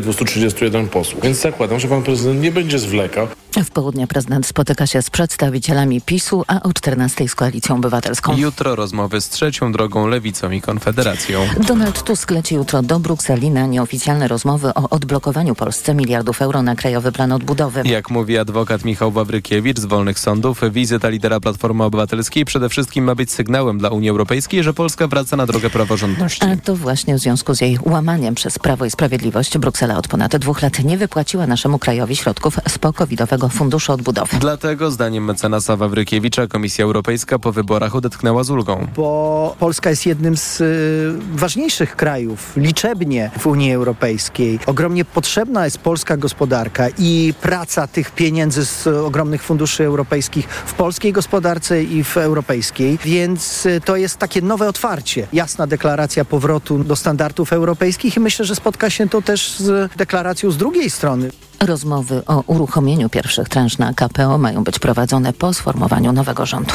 231 posłów. Więc zakładam, że pan prezydent nie będzie zwlekał. W południe prezydent spotyka się z przedstawicielami PiSu, a o 14 z Koalicją Obywatelską. Jutro rozmowy z trzecią drogą Lewicą i Konfederacją. Donald Tusk leci jutro do Brukseli na nieoficjalne rozmowy o odblokowaniu Polsce miliardów euro na Krajowy Plan Odbudowy. Jak mówi adwokat Michał Wawrykiewicz z Wolnych Sądów, wizyta lidera Platformy Obywatelskiej przede wszystkim ma być sygnałem dla Unii Europejskiej, że Polska wraca na drogę praworządności. A to właśnie w związku z jej łamaniem przez Prawo i Sprawiedliwość Bruksela od ponad dwóch lat nie wypłaciła naszemu krajowi środków z pokowidowego Funduszu Odbudowy. Dlatego zdaniem mecenasa Wawrykiewicza Komisja Europejska po wyborach odetchnęła z ulgą. Bo Polska jest jednym z y, ważniejszych krajów liczebnie w Unii Europejskiej. Ogromnie potrzebna jest polska gospodarka i praca tych pieniędzy z ogromnych funduszy europejskich w polskiej gospodarce i w europejskiej. Więc y, to jest takie nowe otwarcie. Jasna deklaracja powrotu do standardów europejskich i myślę, że spotka się to też z deklaracją z drugiej strony. Rozmowy o uruchomieniu pierwszych transz na KPO mają być prowadzone po sformowaniu nowego rządu.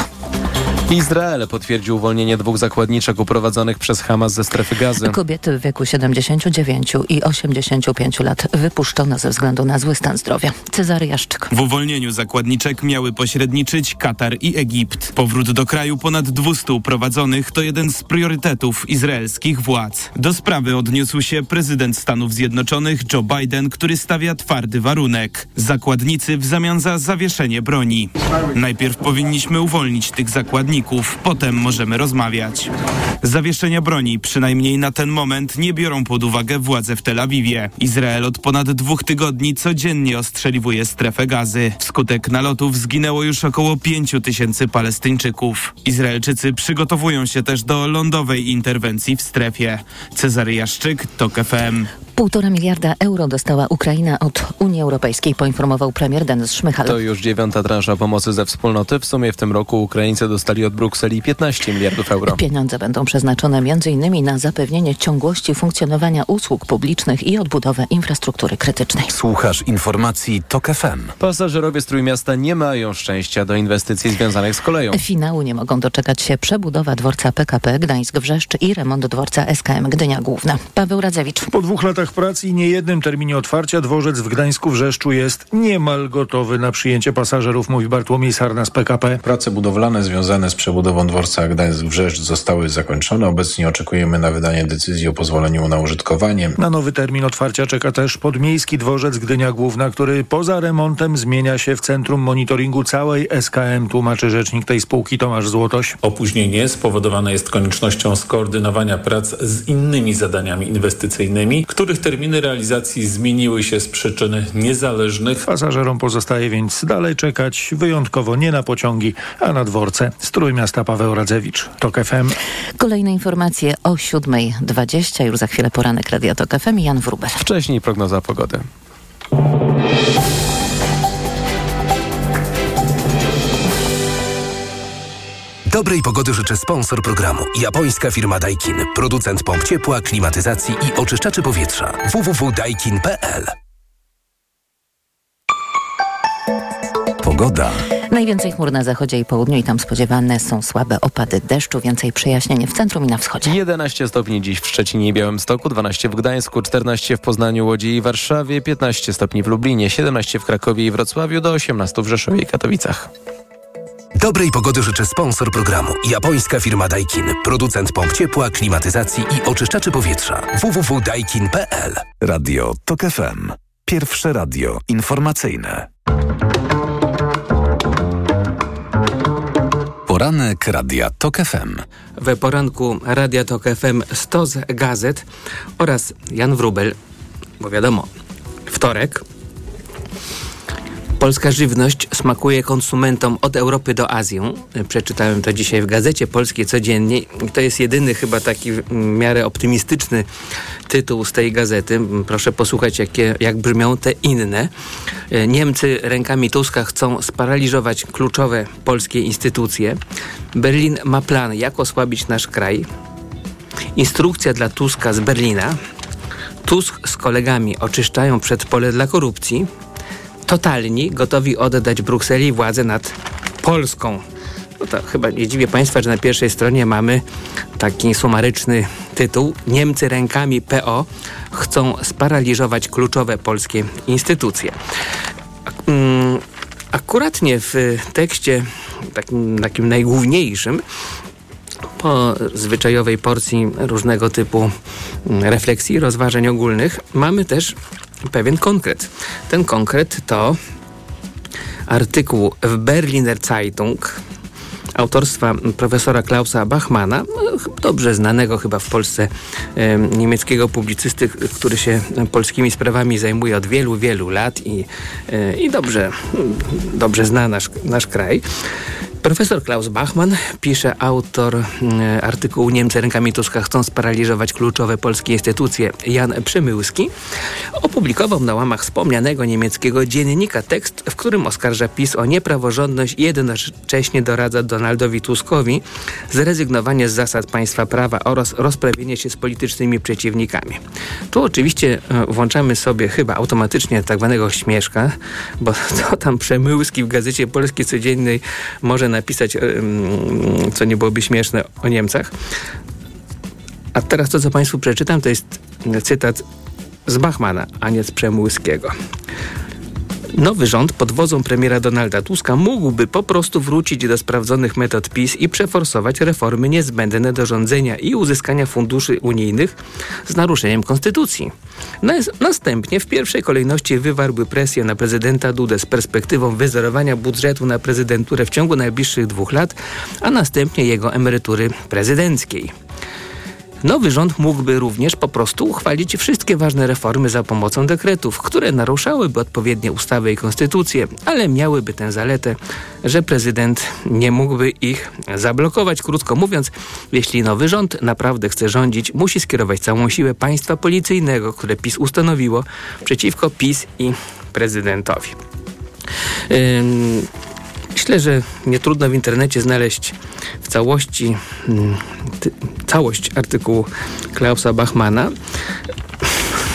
Izrael potwierdził uwolnienie dwóch zakładniczek uprowadzonych przez Hamas ze strefy gazy. Kobiety w wieku 79 i 85 lat wypuszczone ze względu na zły stan zdrowia. Cezary Jaszczyk. W uwolnieniu zakładniczek miały pośredniczyć Katar i Egipt. Powrót do kraju ponad 200 uprowadzonych to jeden z priorytetów izraelskich władz. Do sprawy odniósł się prezydent Stanów Zjednoczonych Joe Biden, który stawia twardy warunek. Zakładnicy w zamian za zawieszenie broni. Najpierw powinniśmy uwolnić tych zakładników potem możemy rozmawiać. Zawieszenia broni, przynajmniej na ten moment, nie biorą pod uwagę władze w Tel Awiwie. Izrael od ponad dwóch tygodni codziennie ostrzeliwuje strefę gazy. Wskutek nalotów zginęło już około pięciu tysięcy Palestyńczyków. Izraelczycy przygotowują się też do lądowej interwencji w strefie. Cezary Jaszczyk, TOK FM. Półtora miliarda euro dostała Ukraina od Unii Europejskiej, poinformował premier Denis Szmychal. To już dziewiąta transza pomocy ze wspólnoty. W sumie w tym roku Ukraińcy dostali od Brukseli 15 miliardów euro. Pieniądze będą przeznaczone m.in. na zapewnienie ciągłości funkcjonowania usług publicznych i odbudowę infrastruktury krytycznej. Słuchasz informacji TOK FM. Pasażerowie z Trójmiasta nie mają szczęścia do inwestycji związanych z koleją. Finału nie mogą doczekać się przebudowa dworca PKP Gdańsk-Wrzeszcz i remont dworca SKM Gdynia Główna. Paweł Radzewicz. Po dwóch latach pracy i niejednym terminie otwarcia dworzec w Gdańsku-Wrzeszczu jest niemal gotowy na przyjęcie pasażerów, mówi Bartłomiej Sarna z PKP. Prace budowlane związane z przebudową dworca Gdańsk-Wrzeszcz zostały zakończone. Obecnie oczekujemy na wydanie decyzji o pozwoleniu na użytkowanie. Na nowy termin otwarcia czeka też podmiejski dworzec Gdynia Główna, który poza remontem zmienia się w centrum monitoringu całej SKM, tłumaczy rzecznik tej spółki Tomasz Złotoś. Opóźnienie spowodowane jest koniecznością skoordynowania prac z innymi zadaniami inwestycyjnymi, których terminy realizacji zmieniły się z przyczyn niezależnych. Pasażerom pozostaje więc dalej czekać, wyjątkowo nie na pociągi, a na dworce. Z Trójmiasta Paweł Radzewicz, TOK FM. Kolejne informacje o 7.20, już za chwilę poranek Radia TOK FM i Jan Wruber. Wcześniej prognoza pogody. Dobrej pogody życzę sponsor programu. Japońska firma Daikin. Producent pomp ciepła, klimatyzacji i oczyszczaczy powietrza. www.daikin.pl Pogoda. Najwięcej chmur na zachodzie i południu i tam spodziewane są słabe opady deszczu, więcej przejaśnień w centrum i na wschodzie. 11 stopni dziś w Szczecinie i Białymstoku, 12 w Gdańsku, 14 w Poznaniu, Łodzi i Warszawie, 15 stopni w Lublinie, 17 w Krakowie i Wrocławiu, do 18 w Rzeszowie i Katowicach. Dobrej pogody życzę sponsor programu. Japońska firma Daikin. Producent pomp ciepła, klimatyzacji i oczyszczaczy powietrza. www.daikin.pl Radio TOK FM. Pierwsze radio informacyjne. Poranek Radia TOK FM. We poranku Radia TOK FM 100 z gazet oraz Jan Wrubel, bo wiadomo, wtorek. Polska żywność smakuje konsumentom od Europy do Azji. Przeczytałem to dzisiaj w gazecie polskiej codziennie. To jest jedyny chyba taki w miarę optymistyczny tytuł z tej gazety. Proszę posłuchać, jakie, jak brzmią te inne. Niemcy rękami Tuska chcą sparaliżować kluczowe polskie instytucje. Berlin ma plan, jak osłabić nasz kraj. Instrukcja dla Tuska z Berlina. Tusk z kolegami oczyszczają przedpole dla korupcji totalni, gotowi oddać Brukseli władzę nad Polską. No to chyba nie dziwię Państwa, że na pierwszej stronie mamy taki sumaryczny tytuł Niemcy rękami PO chcą sparaliżować kluczowe polskie instytucje. Mm, akuratnie w tekście takim, takim najgłówniejszym po zwyczajowej porcji różnego typu refleksji, rozważań ogólnych, mamy też pewien konkret. Ten konkret to artykuł w Berliner Zeitung autorstwa profesora Klausa Bachmana, dobrze znanego chyba w Polsce niemieckiego publicysty, który się polskimi sprawami zajmuje od wielu, wielu lat i, e, i dobrze, dobrze zna nasz, nasz kraj. Profesor Klaus Bachmann pisze autor e, artykułu Niemcy rękami Tuska chcą sparaliżować kluczowe polskie instytucje Jan Przemyłski opublikował na łamach wspomnianego niemieckiego dziennika tekst, w którym oskarża PiS o niepraworządność i jednocześnie doradza Donaldowi Tuskowi zrezygnowanie z zasad państwa prawa oraz rozprawienie się z politycznymi przeciwnikami. Tu oczywiście e, włączamy sobie chyba automatycznie tak zwanego śmieszka, bo to tam Przemyłski w Gazecie Polskiej Codziennej może napisać, co nie byłoby śmieszne o Niemcach. A teraz to, co Państwu przeczytam, to jest cytat z Bachmana, a nie z Przemłyskiego. Nowy rząd pod wodzą premiera Donalda Tuska mógłby po prostu wrócić do sprawdzonych metod PiS i przeforsować reformy niezbędne do rządzenia i uzyskania funduszy unijnych z naruszeniem konstytucji. Następnie w pierwszej kolejności wywarłby presję na prezydenta Dudę z perspektywą wyzerowania budżetu na prezydenturę w ciągu najbliższych dwóch lat, a następnie jego emerytury prezydenckiej. Nowy rząd mógłby również po prostu uchwalić wszystkie ważne reformy za pomocą dekretów, które naruszałyby odpowiednie ustawy i konstytucje, ale miałyby tę zaletę, że prezydent nie mógłby ich zablokować. Krótko mówiąc, jeśli nowy rząd naprawdę chce rządzić, musi skierować całą siłę państwa policyjnego, które PiS ustanowiło, przeciwko PiS i prezydentowi. Myślę, że nie trudno w internecie znaleźć w całości mm, ty, całość artykułu Klausa Bachmana.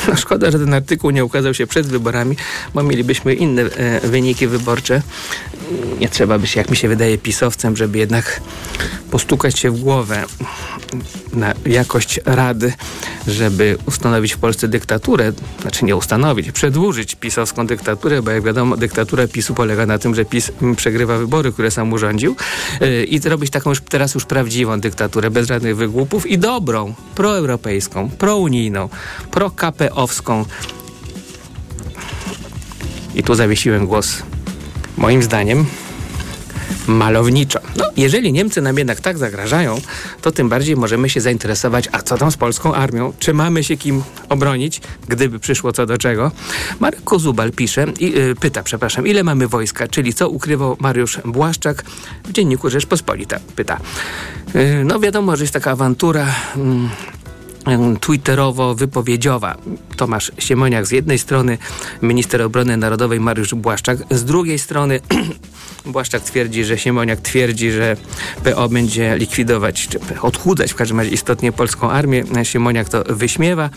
No szkoda, że ten artykuł nie ukazał się przed wyborami, bo mielibyśmy inne e, wyniki wyborcze. Nie trzeba by się, jak mi się wydaje, pisowcem, żeby jednak postukać się w głowę na jakość rady, żeby ustanowić w Polsce dyktaturę, znaczy nie ustanowić, przedłużyć pisowską dyktaturę, bo jak wiadomo, dyktatura PiSu polega na tym, że PiS przegrywa wybory, które sam urządził yy, i zrobić taką już teraz już prawdziwą dyktaturę, bez żadnych wygłupów i dobrą, proeuropejską, prounijną, pro-KPO-wską. I tu zawiesiłem głos. Moim zdaniem malowniczo. No, jeżeli Niemcy nam jednak tak zagrażają, to tym bardziej możemy się zainteresować, a co tam z polską armią? Czy mamy się kim obronić, gdyby przyszło co do czego? Marek Kozubal pisze, i, yy, pyta, przepraszam, ile mamy wojska, czyli co ukrywał Mariusz Błaszczak w dzienniku Rzeczpospolita? Pyta. Yy, no wiadomo, że jest taka awantura... Yy, twitterowo-wypowiedziowa. Tomasz Siemoniak z jednej strony, minister obrony narodowej Mariusz Błaszczak, z drugiej strony Błaszczak twierdzi, że Siemoniak twierdzi, że PO będzie likwidować, czy odchudzać w każdym razie istotnie polską armię. Siemoniak to wyśmiewa.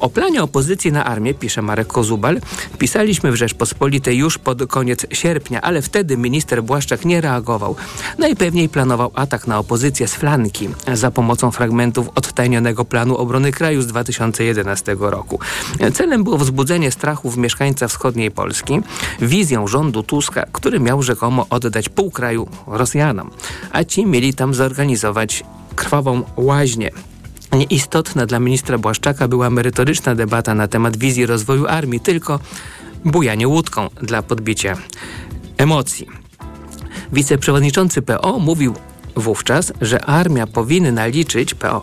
O planie opozycji na armię, pisze Marek Kozubal, pisaliśmy w Rzeczpospolitej już pod koniec sierpnia, ale wtedy minister Błaszczak nie reagował. Najpewniej planował atak na opozycję z flanki za pomocą fragmentów odtajnionego planu obrony kraju z 2011 roku. Celem było wzbudzenie strachu w mieszkańca wschodniej Polski wizją rządu Tuska, który miał rzekomo oddać pół kraju Rosjanom, a ci mieli tam zorganizować krwawą łaźnię. Nieistotna dla ministra Błaszczaka była merytoryczna debata na temat wizji rozwoju armii, tylko bujanie łódką dla podbicia emocji. Wiceprzewodniczący PO mówił wówczas, że armia powinna liczyć PO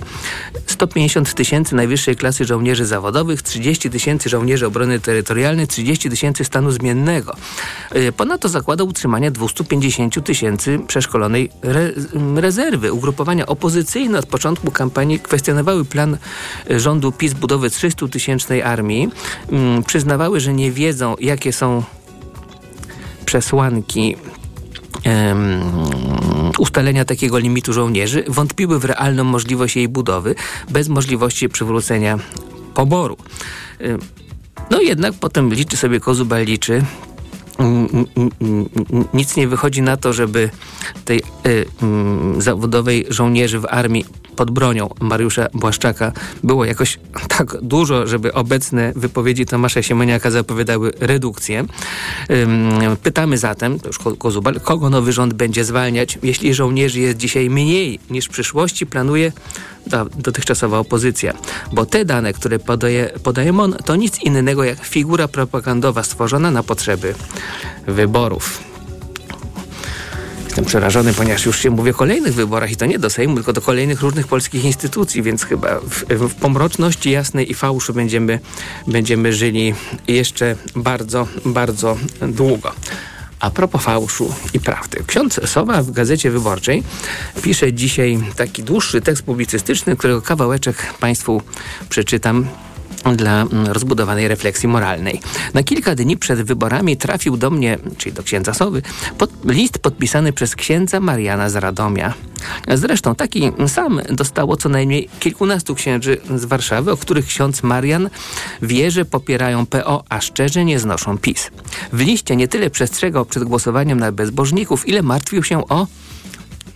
150 tysięcy najwyższej klasy żołnierzy zawodowych, 30 tysięcy żołnierzy obrony terytorialnej, 30 tysięcy stanu zmiennego. Y, ponadto zakłada utrzymanie 250 tysięcy przeszkolonej re rezerwy. Ugrupowania opozycyjne od początku kampanii kwestionowały plan rządu PiS budowy 300-tysięcznej armii. Mm, przyznawały, że nie wiedzą, jakie są przesłanki ustalenia takiego limitu żołnierzy, wątpiły w realną możliwość jej budowy bez możliwości przywrócenia poboru. No jednak potem liczy sobie Kozubal liczy nic nie wychodzi na to, żeby tej y, y, zawodowej żołnierzy w armii pod bronią Mariusza Błaszczaka było jakoś tak dużo, żeby obecne wypowiedzi Tomasza Siemoniaka zapowiadały redukcję. Pytamy zatem, to już Kozubal, kogo nowy rząd będzie zwalniać, jeśli żołnierzy jest dzisiaj mniej niż w przyszłości planuje dotychczasowa opozycja. Bo te dane, które podaje, podaje MON, to nic innego jak figura propagandowa stworzona na potrzeby wyborów. Jestem przerażony, ponieważ już się mówi o kolejnych wyborach i to nie do Sejmu, tylko do kolejnych różnych polskich instytucji, więc chyba w, w pomroczności jasnej i fałszu będziemy, będziemy żyli jeszcze bardzo, bardzo długo. A propos fałszu i prawdy. Ksiądz Sowa w Gazecie Wyborczej pisze dzisiaj taki dłuższy tekst publicystyczny, którego kawałeczek Państwu przeczytam dla mm, rozbudowanej refleksji moralnej. Na kilka dni przed wyborami trafił do mnie, czyli do księdza Sowy, pod, list podpisany przez księdza Mariana z Radomia. Zresztą taki sam dostało co najmniej kilkunastu księży z Warszawy, o których ksiądz Marian wie, że popierają PO, a szczerze nie znoszą PiS. W liście nie tyle przestrzegał przed głosowaniem na bezbożników, ile martwił się o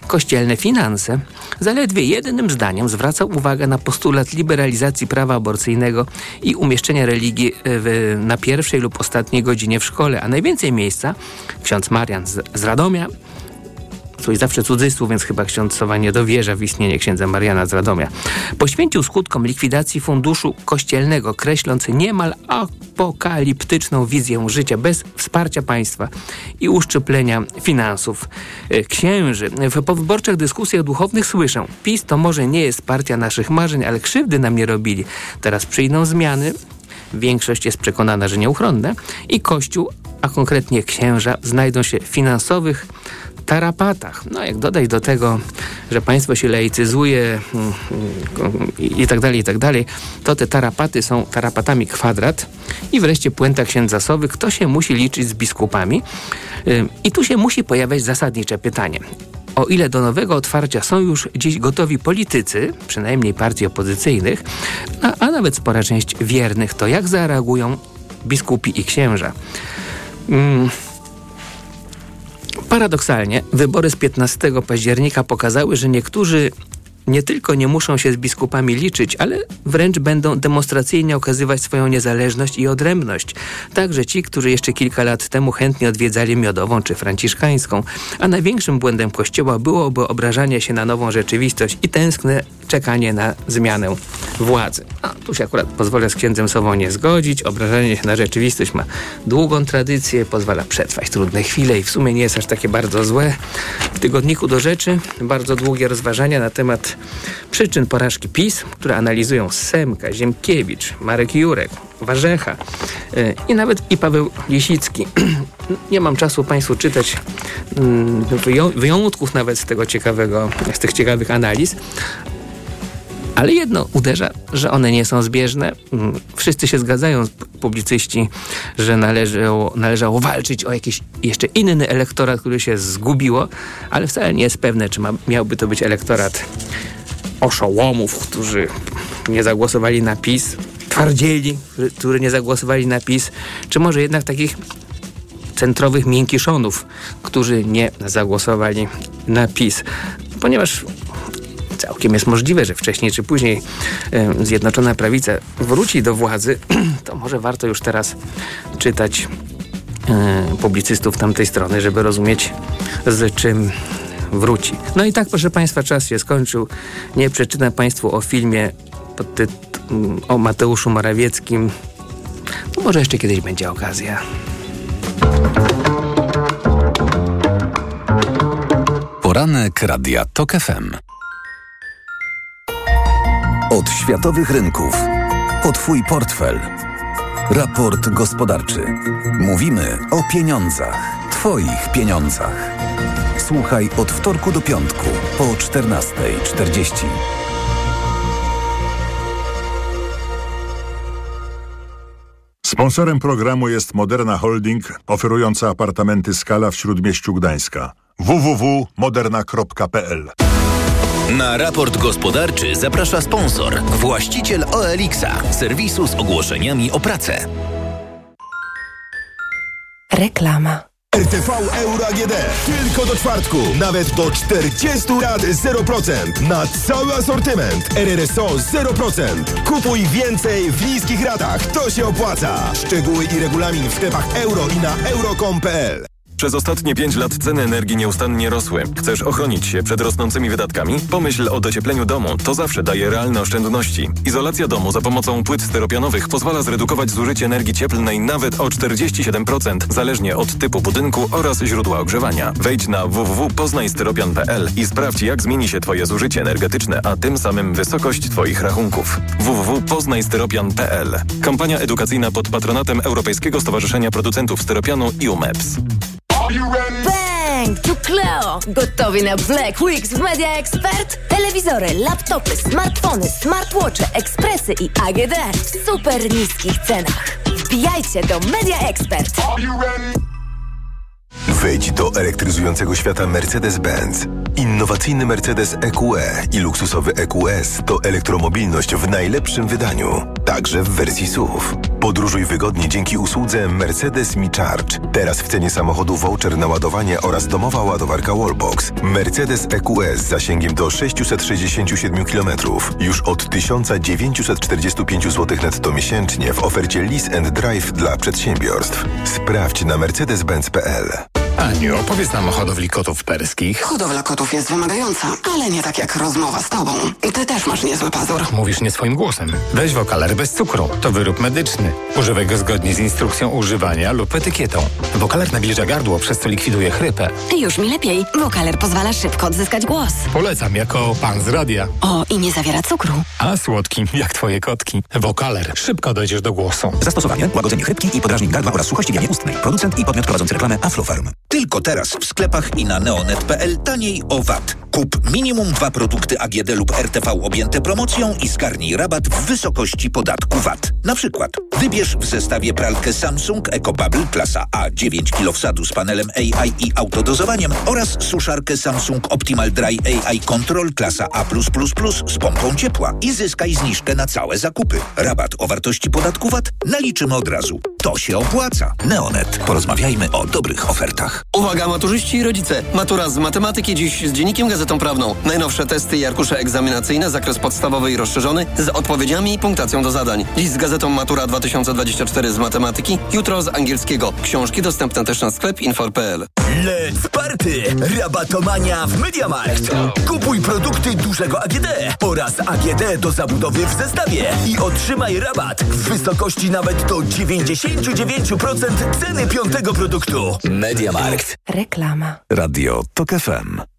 kościelne finanse, zaledwie jednym zdaniem zwracał uwagę na postulat liberalizacji prawa aborcyjnego i umieszczenia religii w, na pierwszej lub ostatniej godzinie w szkole, a najwięcej miejsca ksiądz Marian z, z Radomia coś zawsze cudzysłów, więc chyba ksiądz Sowa nie dowierza w istnienie księdza Mariana z Radomia. Poświęcił skutkom likwidacji funduszu kościelnego, kreśląc niemal apokaliptyczną wizję życia bez wsparcia państwa i uszczuplenia finansów e, księży. W powyborczych dyskusjach duchownych słyszę, PiS to może nie jest partia naszych marzeń, ale krzywdy nam nie robili. Teraz przyjdą zmiany, większość jest przekonana, że nieuchronne i Kościół, a konkretnie księża, znajdą się w finansowych tarapatach. No jak dodać do tego, że państwo się laicyzuje mm, mm, i tak dalej, i tak dalej, to te tarapaty są tarapatami kwadrat i wreszcie puenta księdza Sowy, kto się musi liczyć z biskupami i tu się musi pojawiać zasadnicze pytanie. O ile do nowego otwarcia są już dziś gotowi politycy, przynajmniej partii opozycyjnych, a, a nawet spora część wiernych, to jak zareagują biskupi i księża? Hmm. Paradoksalnie, wybory z 15 października pokazały, że niektórzy nie tylko nie muszą się z biskupami liczyć, ale wręcz będą demonstracyjnie okazywać swoją niezależność i odrębność. Także ci, którzy jeszcze kilka lat temu chętnie odwiedzali miodową czy franciszkańską. A największym błędem Kościoła byłoby obrażanie się na nową rzeczywistość i tęskne czekanie na zmianę władzy. A tu się akurat pozwolę z księdzem Sową nie zgodzić. Obrażanie się na rzeczywistość ma długą tradycję, pozwala przetrwać trudne chwile i w sumie nie jest aż takie bardzo złe. W tygodniku do rzeczy bardzo długie rozważania na temat przyczyn porażki PiS, które analizują Semka, Ziemkiewicz, Marek Jurek, Warzecha yy, i nawet i Paweł Lisicki. Nie mam czasu Państwu czytać yy, wyjątków nawet z tego ciekawego, z tych ciekawych analiz, ale jedno uderza, że one nie są zbieżne. Mm, wszyscy się zgadzają, publicyści, że należało, należało walczyć o jakiś jeszcze inny elektorat, który się zgubiło, ale wcale nie jest pewne, czy ma, miałby to być elektorat oszołomów, którzy nie zagłosowali na PiS, twardzieli, którzy nie zagłosowali na PiS, czy może jednak takich centrowych miękiszonów, którzy nie zagłosowali na PiS. Ponieważ całkiem jest możliwe, że wcześniej czy później Zjednoczona Prawica wróci do władzy, to może warto już teraz czytać publicystów tamtej strony, żeby rozumieć z czym wróci. No i tak, proszę Państwa, czas się skończył. Nie przeczytam Państwu o filmie pod o Mateuszu Morawieckim. To może jeszcze kiedyś będzie okazja. Poranek Radia TOK FM. Od światowych rynków. Po Twój portfel. Raport gospodarczy. Mówimy o pieniądzach. Twoich pieniądzach. Słuchaj od wtorku do piątku po 14.40. Sponsorem programu jest Moderna Holding, oferująca apartamenty Skala w Śródmieściu Gdańska. www.moderna.pl Na raport gospodarczy zaprasza sponsor, właściciel OLX-a, serwisu z ogłoszeniami o pracę. Reklama. RTV Euro AGD. Tylko do czwartku. Nawet do 40 lat 0%. Na cały asortyment. RRSO 0%. Kupuj więcej w niskich ratach. To się opłaca. Szczegóły i regulamin w sklepach euro i na euro.com.pl przez ostatnie 5 lat ceny energii nieustannie rosły. Chcesz ochronić się przed rosnącymi wydatkami? Pomyśl o dociepleniu domu. To zawsze daje realne oszczędności. Izolacja domu za pomocą płyt styropianowych pozwala zredukować zużycie energii cieplnej nawet o 47%, zależnie od typu budynku oraz źródła ogrzewania. Wejdź na www.poznajstyropian.pl i sprawdź, jak zmieni się Twoje zużycie energetyczne, a tym samym wysokość Twoich rachunków. www.poznajstyropian.pl Kampania edukacyjna pod patronatem Europejskiego Stowarzyszenia Producentów Styropianu i UMEPS. Bang! Tu Cleo! Gotowi na Black Weeks w Media Expert? Telewizory, laptopy, smartfony, smartwatche, ekspresy i AGD w super niskich cenach. Wbijajcie do Media Expert. Wejdź do elektryzującego świata Mercedes-Benz. Innowacyjny Mercedes EQE i luksusowy EQS to elektromobilność w najlepszym wydaniu, także w wersji SUV. Podróżuj wygodnie dzięki usłudze Mercedes Me Charge. Teraz w cenie samochodu voucher na ładowanie oraz domowa ładowarka Wallbox. Mercedes EQS z zasięgiem do 667 km. Już od 1945 zł netto miesięcznie w ofercie Lease and Drive dla przedsiębiorstw. Sprawdź na mercedes-benz.pl. Aniu, opowiedz nam o hodowli kotów perskich. Hodowla kotów jest wymagająca, ale nie tak jak rozmowa z tobą. Ty też masz niezły pazur. Mówisz nie swoim głosem. Weź wokaler bez cukru. To wyrób medyczny. Używaj go zgodnie z instrukcją używania lub etykietą. Wokaler nawilża gardło, przez co likwiduje chrypę. Już mi lepiej. Wokaler pozwala szybko odzyskać głos. Polecam jako pan z radia. O, i nie zawiera cukru. A słodki, jak twoje kotki. Wokaler. Szybko dojdziesz do głosu. Zastosowanie, łagodzenie chrypki i podrażnień gardła oraz suchości wienie ustnej. Producent i podmiot prowadzący reklamę Aflofarm. Tylko teraz w sklepach i na neonet.pl taniej o VAT. Kup minimum dwa produkty AGD lub RTV objęte promocją i zgarnij rabat w wysokości podatku VAT. Na przykład wybierz w zestawie pralkę Samsung EcoBubble klasa A 9 kg wsadu z panelem AI i autodozowaniem oraz suszarkę Samsung Optimal Dry AI Control klasa A++ z pompą ciepła i zyskaj zniżkę na całe zakupy. Rabat o wartości podatku VAT naliczymy od razu. To się opłaca. Neonet. Porozmawiajmy o dobrych ofertach. Uwaga maturzyści i rodzice. Matura z matematyki dziś z Dziennikiem Gazetą Prawną. Najnowsze testy i arkusze egzaminacyjne, zakres podstawowy i rozszerzony z odpowiedziami i punktacją do zadań. Dziś z Gazetą Matura 2024 z matematyki, jutro z angielskiego. Książki dostępne też na sklep infor.pl. Let's party! Rabatomania w Mediamarkt. Kupuj produkty dużego AGD oraz AGD do zabudowy w zestawie i otrzymaj rabat w wysokości nawet do 99% ceny piątego produktu. Mediamarkt. Reklama. Radio TOK FM.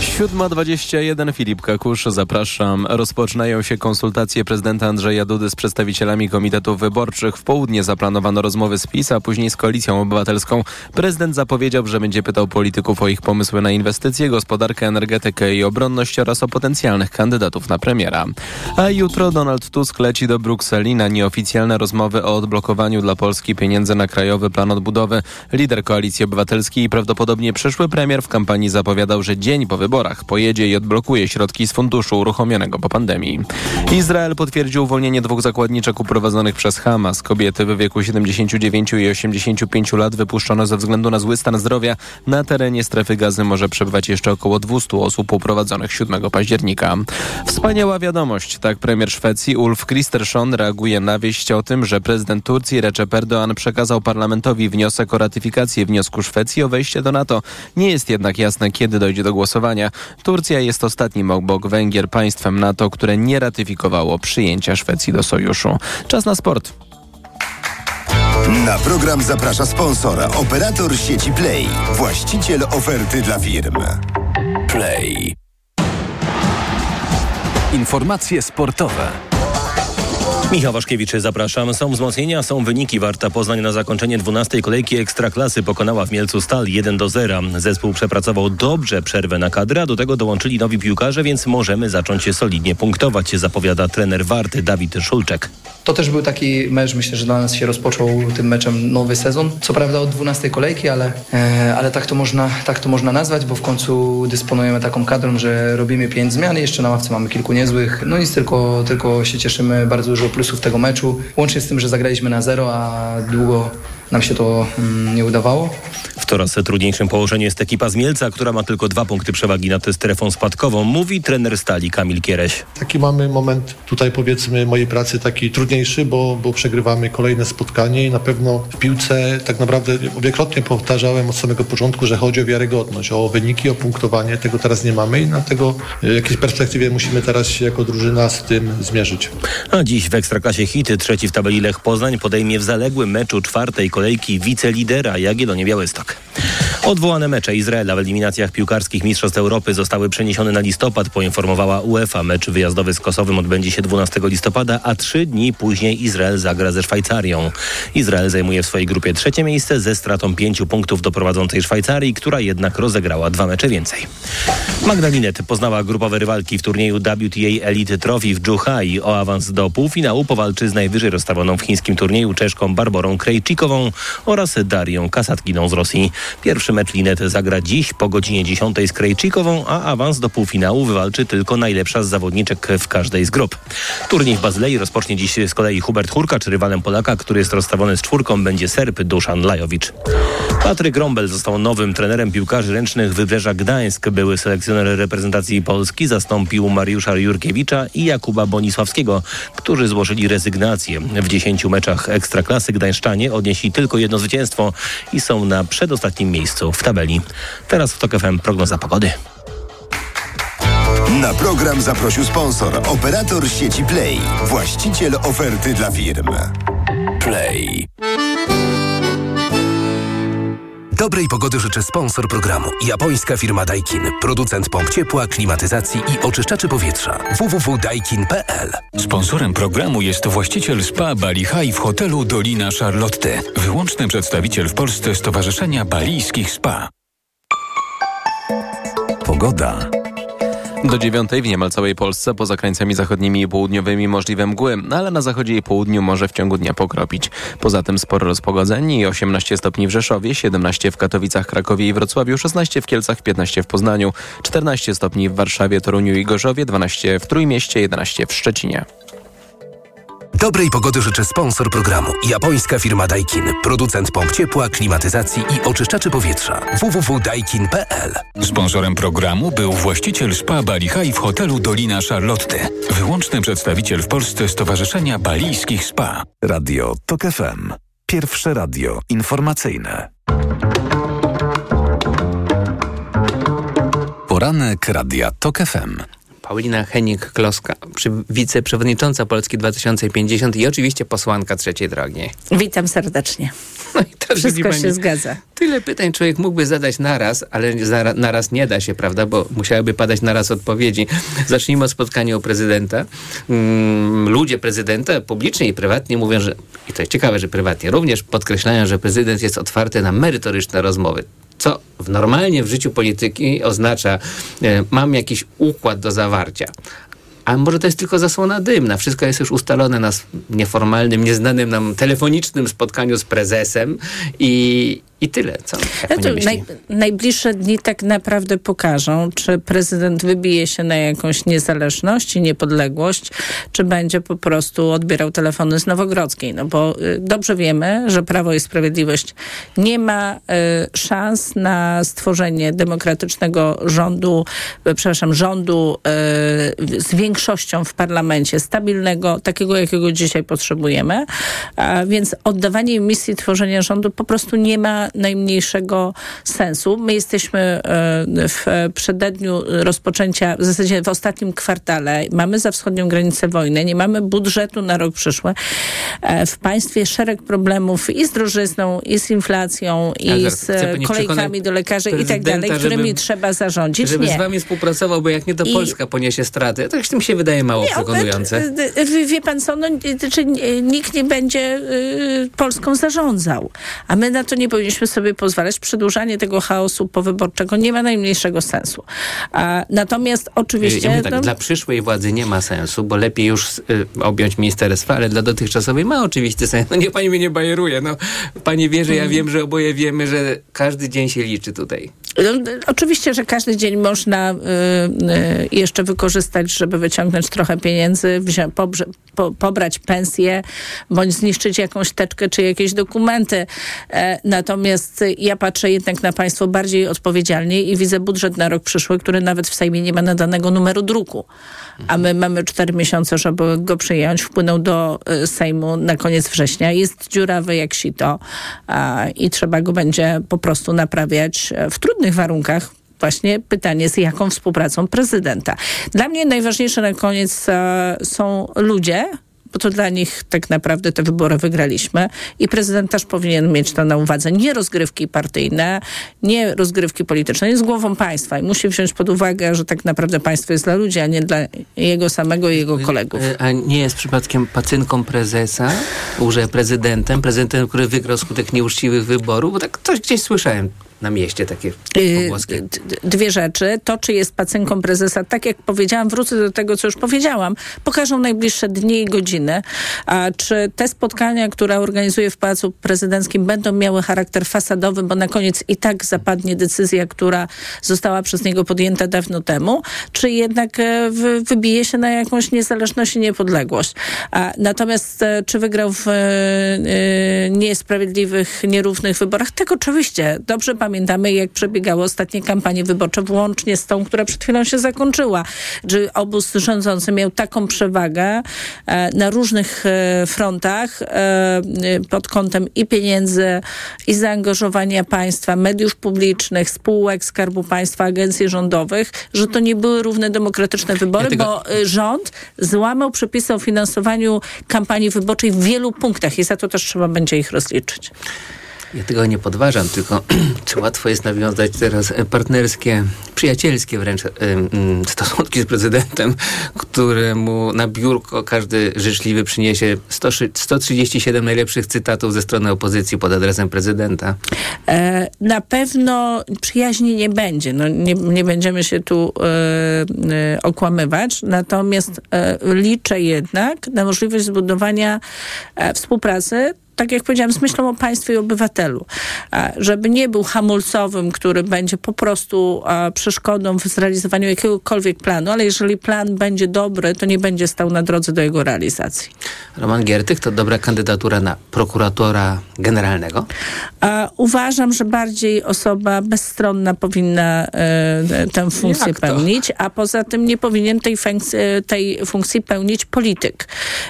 7.21 Filip Kakusz, zapraszam. Rozpoczynają się konsultacje prezydenta Andrzeja Dudy z przedstawicielami komitetów wyborczych. W południe zaplanowano rozmowy z PiS, a później z Koalicją Obywatelską. Prezydent zapowiedział, że będzie pytał polityków o ich pomysły na inwestycje, gospodarkę, energetykę i obronność oraz o potencjalnych kandydatów na premiera. A jutro Donald Tusk leci do Brukseli na nieoficjalne rozmowy o odblokowaniu dla Polski pieniędzy na Krajowy Plan Odbudowy. Lider Koalicji Obywatelskiej i prawdopodobnie przyszły premier w kampanii zapowiadał, że dzień po wyborach pojedzie i odblokuje środki z funduszu uruchomionego po pandemii. Izrael potwierdził uwolnienie dwóch zakładniczek uprowadzonych przez Hamas. Kobiety w wieku 79 i 85 lat wypuszczono ze względu na zły stan zdrowia. Na terenie strefy gazy może przebywać jeszcze około 200 osób uprowadzonych 7 października. Wspaniała wiadomość, tak premier Szwecji Ulf Kristersson reaguje na wieść o tym, że prezydent Turcji Recep Erdoğan przekazał parlamentowi wniosek o ratyfikację wniosku Szwecji o wejście do NATO. Nie jest jednak jasne, kiedy dojdzie do głosowania. Turcja jest ostatnim obok Węgier państwem NATO, które nie ratyfikowało przyjęcia Szwecji do sojuszu. Czas na sport. Na program zaprasza sponsora, operator sieci Play, właściciel oferty dla firm. Play. Informacje sportowe. Michał Waszkiewicz, zapraszam. Są wzmocnienia, są wyniki. Warta Poznań na zakończenie 12 kolejki Ekstraklasy pokonała w Mielcu Stal 1 do 0. Zespół przepracował dobrze przerwę na kadrę, a do tego dołączyli nowi piłkarze, więc możemy zacząć się solidnie punktować, zapowiada trener Warty Dawid Szulczek. To też był taki mecz, myślę, że dla nas się rozpoczął tym meczem nowy sezon. Co prawda od 12 kolejki, ale, e, ale tak, to można, tak to można nazwać, bo w końcu dysponujemy taką kadrą, że robimy pięć zmian i jeszcze na ławce mamy kilku niezłych. No nic, tylko, tylko się cieszymy, bardzo dużo plusów tego meczu. Łącznie z tym, że zagraliśmy na zero, a długo nam się to mm, nie udawało. W coraz trudniejszym położeniu jest ekipa z Mielca, która ma tylko dwa punkty przewagi nad strefą spadkową, mówi trener Stali Kamil Kiereś. Taki mamy moment tutaj powiedzmy mojej pracy taki trudniejszy, bo, bo przegrywamy kolejne spotkanie i na pewno w piłce tak naprawdę wielokrotnie powtarzałem od samego początku, że chodzi o wiarygodność, o wyniki, o punktowanie. Tego teraz nie mamy i dlatego w jakiejś perspektywie musimy teraz się jako drużyna z tym zmierzyć. A dziś w Ekstraklasie Hity trzeci w tabeli Lech Poznań podejmie w zaległym meczu czwartej kolejki wicelidera Jagiellonię Białystok. Odwołane mecze Izraela w eliminacjach piłkarskich Mistrzostw Europy zostały przeniesione na listopad, poinformowała UEFA. Mecz wyjazdowy z Kosowym odbędzie się 12 listopada, a trzy dni później Izrael zagra ze Szwajcarią. Izrael zajmuje w swojej grupie trzecie miejsce ze stratą pięciu punktów do prowadzącej Szwajcarii, która jednak rozegrała dwa mecze więcej. Magdalinet poznała grupowe rywalki w turnieju WTA Elite Trophy w Zhuhai. O awans do półfinału powalczy z najwyżej rozstawioną w chińskim turnieju Czeszką Barborą Oraz Darią Kasatkiną z Rosji. Pierwszy mecz Linet zagra dziś po godzinie 10 z Krejczikową, a awans do półfinału wywalczy tylko najlepsza z zawodniczek w każdej z grup. Turniej w Bazylei rozpocznie dziś z kolei Hubert Hurkacz, rywalem Polaka, który jest rozstawiony z czwórką, będzie Serb Duszan Lajowicz. Patryk Rombel został nowym trenerem piłkarzy ręcznych Wybrzeża Gdańsk. Były selekcjoner reprezentacji Polski zastąpił Mariusza Jurkiewicza i Jakuba Bonisławskiego, którzy złożyli rezygnację. W 10 meczach Ekstraklasy Gdańszczanie odnieśli tylko jedno zwycięstwo i są na przedostatnim miejscu w tabeli. Teraz w TOK FM prognoza pogody. Na program zaprosił sponsor, operator sieci Play, właściciel oferty dla firm. Play. Dobrej pogody życzy sponsor programu. Japońska firma Daikin. Producent pomp ciepła, klimatyzacji i oczyszczaczy powietrza. www.daikin.pl Sponsorem programu jest właściciel spa Bali High w hotelu Dolina Charlotte. Wyłączny przedstawiciel w Polsce Stowarzyszenia Balijskich Spa. Pogoda. Do dziewiątej w niemal całej Polsce, poza krańcami zachodnimi i południowymi możliwe mgły, ale na zachodzie i południu może w ciągu dnia pokropić. Poza tym sporo rozpogodzeń i 18 stopni w Rzeszowie, 17 w Katowicach, Krakowie i Wrocławiu, 16 w Kielcach, 15 w Poznaniu, 14 stopni w Warszawie, Toruniu i Gorzowie, 12 w Trójmieście, 11 w Szczecinie. Dobrej pogody życzy sponsor programu. Japońska firma Daikin. Producent pomp ciepła, klimatyzacji i oczyszczaczy powietrza. www.daikin.pl Sponsorem programu był właściciel spa Bali High w hotelu Dolina Charlotte. Wyłączny przedstawiciel w Polsce Stowarzyszenia Balijskich Spa. Radio TOK FM. Pierwsze radio informacyjne. Poranek Radia TOK FM. Paulina Henik-Kloska, wiceprzewodnicząca Polski 2050 i oczywiście posłanka trzeciej drogi. Witam serdecznie. No i to Wszystko się zgadza. Tyle pytań człowiek mógłby zadać naraz, ale naraz nie da się, prawda, bo musiałyby padać naraz odpowiedzi. Zacznijmy od spotkania u prezydenta. Mm, ludzie prezydenta publicznie i prywatnie mówią, że, i to jest ciekawe, że prywatnie również podkreślają, że prezydent jest otwarty na merytoryczne rozmowy co w normalnie w życiu polityki oznacza, e, mam jakiś układ do zawarcia. A może to jest tylko zasłona dymna. Wszystko jest już ustalone na nieformalnym, nieznanym nam telefonicznym spotkaniu z prezesem i, i tyle. Co? No naj, najbliższe dni tak naprawdę pokażą, czy prezydent wybije się na jakąś niezależność i niepodległość, czy będzie po prostu odbierał telefony z Nowogrodzkiej. No bo y, dobrze wiemy, że Prawo i Sprawiedliwość nie ma y, szans na stworzenie demokratycznego rządu, y, przepraszam, rządu y, z większością w parlamencie, stabilnego, takiego jakiego dzisiaj potrzebujemy. A więc oddawanie misji tworzenia rządu po prostu nie ma najmniejszego sensu. My jesteśmy e, w przededniu rozpoczęcia, w zasadzie w ostatnim kwartale. Mamy za wschodnią granicę wojny, nie mamy budżetu na rok przyszły. E, w państwie szereg problemów i z drożyzną, i z inflacją, i z kolejkami do lekarzy i tak dalej, którymi żeby, trzeba zarządzić. Żeby nie. z wami współpracował, bo jak nie to I... Polska poniesie straty. To już mi się wydaje mało nie, przekonujące. Wie pan co, no, czy nikt nie będzie y, Polską zarządzał. A my na to nie powinniśmy powinniśmy sobie pozwalać. Przedłużanie tego chaosu powyborczego nie ma najmniejszego sensu. A, natomiast oczywiście... Ja tak, no, dla przyszłej władzy nie ma sensu, bo lepiej już y, objąć ministerstwo, ale dla dotychczasowej ma oczywiście sens. No nie, pani mnie nie bajeruje. No, pani wie, że ja wiem, że oboje wiemy, że każdy dzień się liczy tutaj. No, Oczywiście, że każdy dzień można y, y, jeszcze wykorzystać, żeby wyciągnąć trochę pieniędzy, wzią, pobrze, po, pobrać pensję, bądź zniszczyć jakąś teczkę czy jakieś dokumenty. E, natomiast ja patrzę jednak na państwo bardziej odpowiedzialnie i widzę budżet na rok przyszły, który nawet w Sejmie nie ma nadanego numeru druku. A my mamy cztery miesiące, żeby go przyjąć. Wpłynął do y, Sejmu na koniec września. Jest dziurawy jak sito i trzeba go będzie po prostu naprawiać e, w trudnych warunkach. Właśnie pytanie, z jaką współpracą prezydenta. Dla mnie najważniejsze na koniec e, są ludzie, bo to dla nich tak naprawdę te wybory wygraliśmy i prezydent też powinien mieć to na uwadze. Nie rozgrywki partyjne, nie rozgrywki polityczne, jest głową państwa i musi wziąć pod uwagę, że tak naprawdę państwo jest dla ludzi, a nie dla jego samego i jego kolegów. Y, A nie jest przypadkiem pacynką prezesa, że prezydentem, prezydentem, który wygrał skutek nieuczciwych wyborów, bo tak coś gdzieś słyszałem na mieście takie pogłoski. d- Dwie rzeczy. To, czy jest pacynką prezesa, tak jak powiedziałam, wrócę do tego, co już powiedziałam, pokażą najbliższe dni i godziny. A czy te spotkania, które organizuje w Pałacu Prezydenckim, będą miały charakter fasadowy, bo na koniec i tak zapadnie decyzja, która została przez niego podjęta dawno temu, czy jednak e, wy- wybije się na jakąś niezależność i niepodległość. A, natomiast e, czy wygrał w e, niesprawiedliwych, nierównych wyborach? Tak oczywiście. Dobrze pamiętamy, jak przebiegały ostatnie kampanie wyborcze, włącznie z tą, która przed chwilą się zakończyła. Że obóz rządzący miał taką przewagę e, na różnych e, frontach e, pod kątem i pieniędzy, i zaangażowania państwa, mediów publicznych, spółek Skarbu Państwa, agencji rządowych, że to nie były równe demokratyczne wybory, Ja tego- bo rząd złamał przepisy o finansowaniu kampanii wyborczej w wielu punktach i za to też trzeba będzie ich rozliczyć. Ja tego nie podważam, tylko czy łatwo jest nawiązać teraz e, partnerskie, przyjacielskie wręcz e, stosunki z prezydentem, któremu na biurko każdy życzliwy przyniesie 100, 137 najlepszych cytatów ze strony opozycji pod adresem prezydenta. E, Na pewno przyjaźni nie będzie. No, nie, nie będziemy się tu okłamywać. Natomiast liczę jednak na możliwość zbudowania współpracy tak jak powiedziałam, z myślą o państwie i obywatelu. A, Żeby nie był hamulcowym, który będzie po prostu a, przeszkodą w zrealizowaniu jakiegokolwiek planu, ale jeżeli plan będzie dobry, to nie będzie stał na drodze do jego realizacji. Roman Giertych to dobra kandydatura na prokuratora generalnego. A uważam, że bardziej osoba bezstronna powinna e, tę funkcję pełnić, a poza tym nie powinien tej, funkcji- e, tej funkcji pełnić polityk.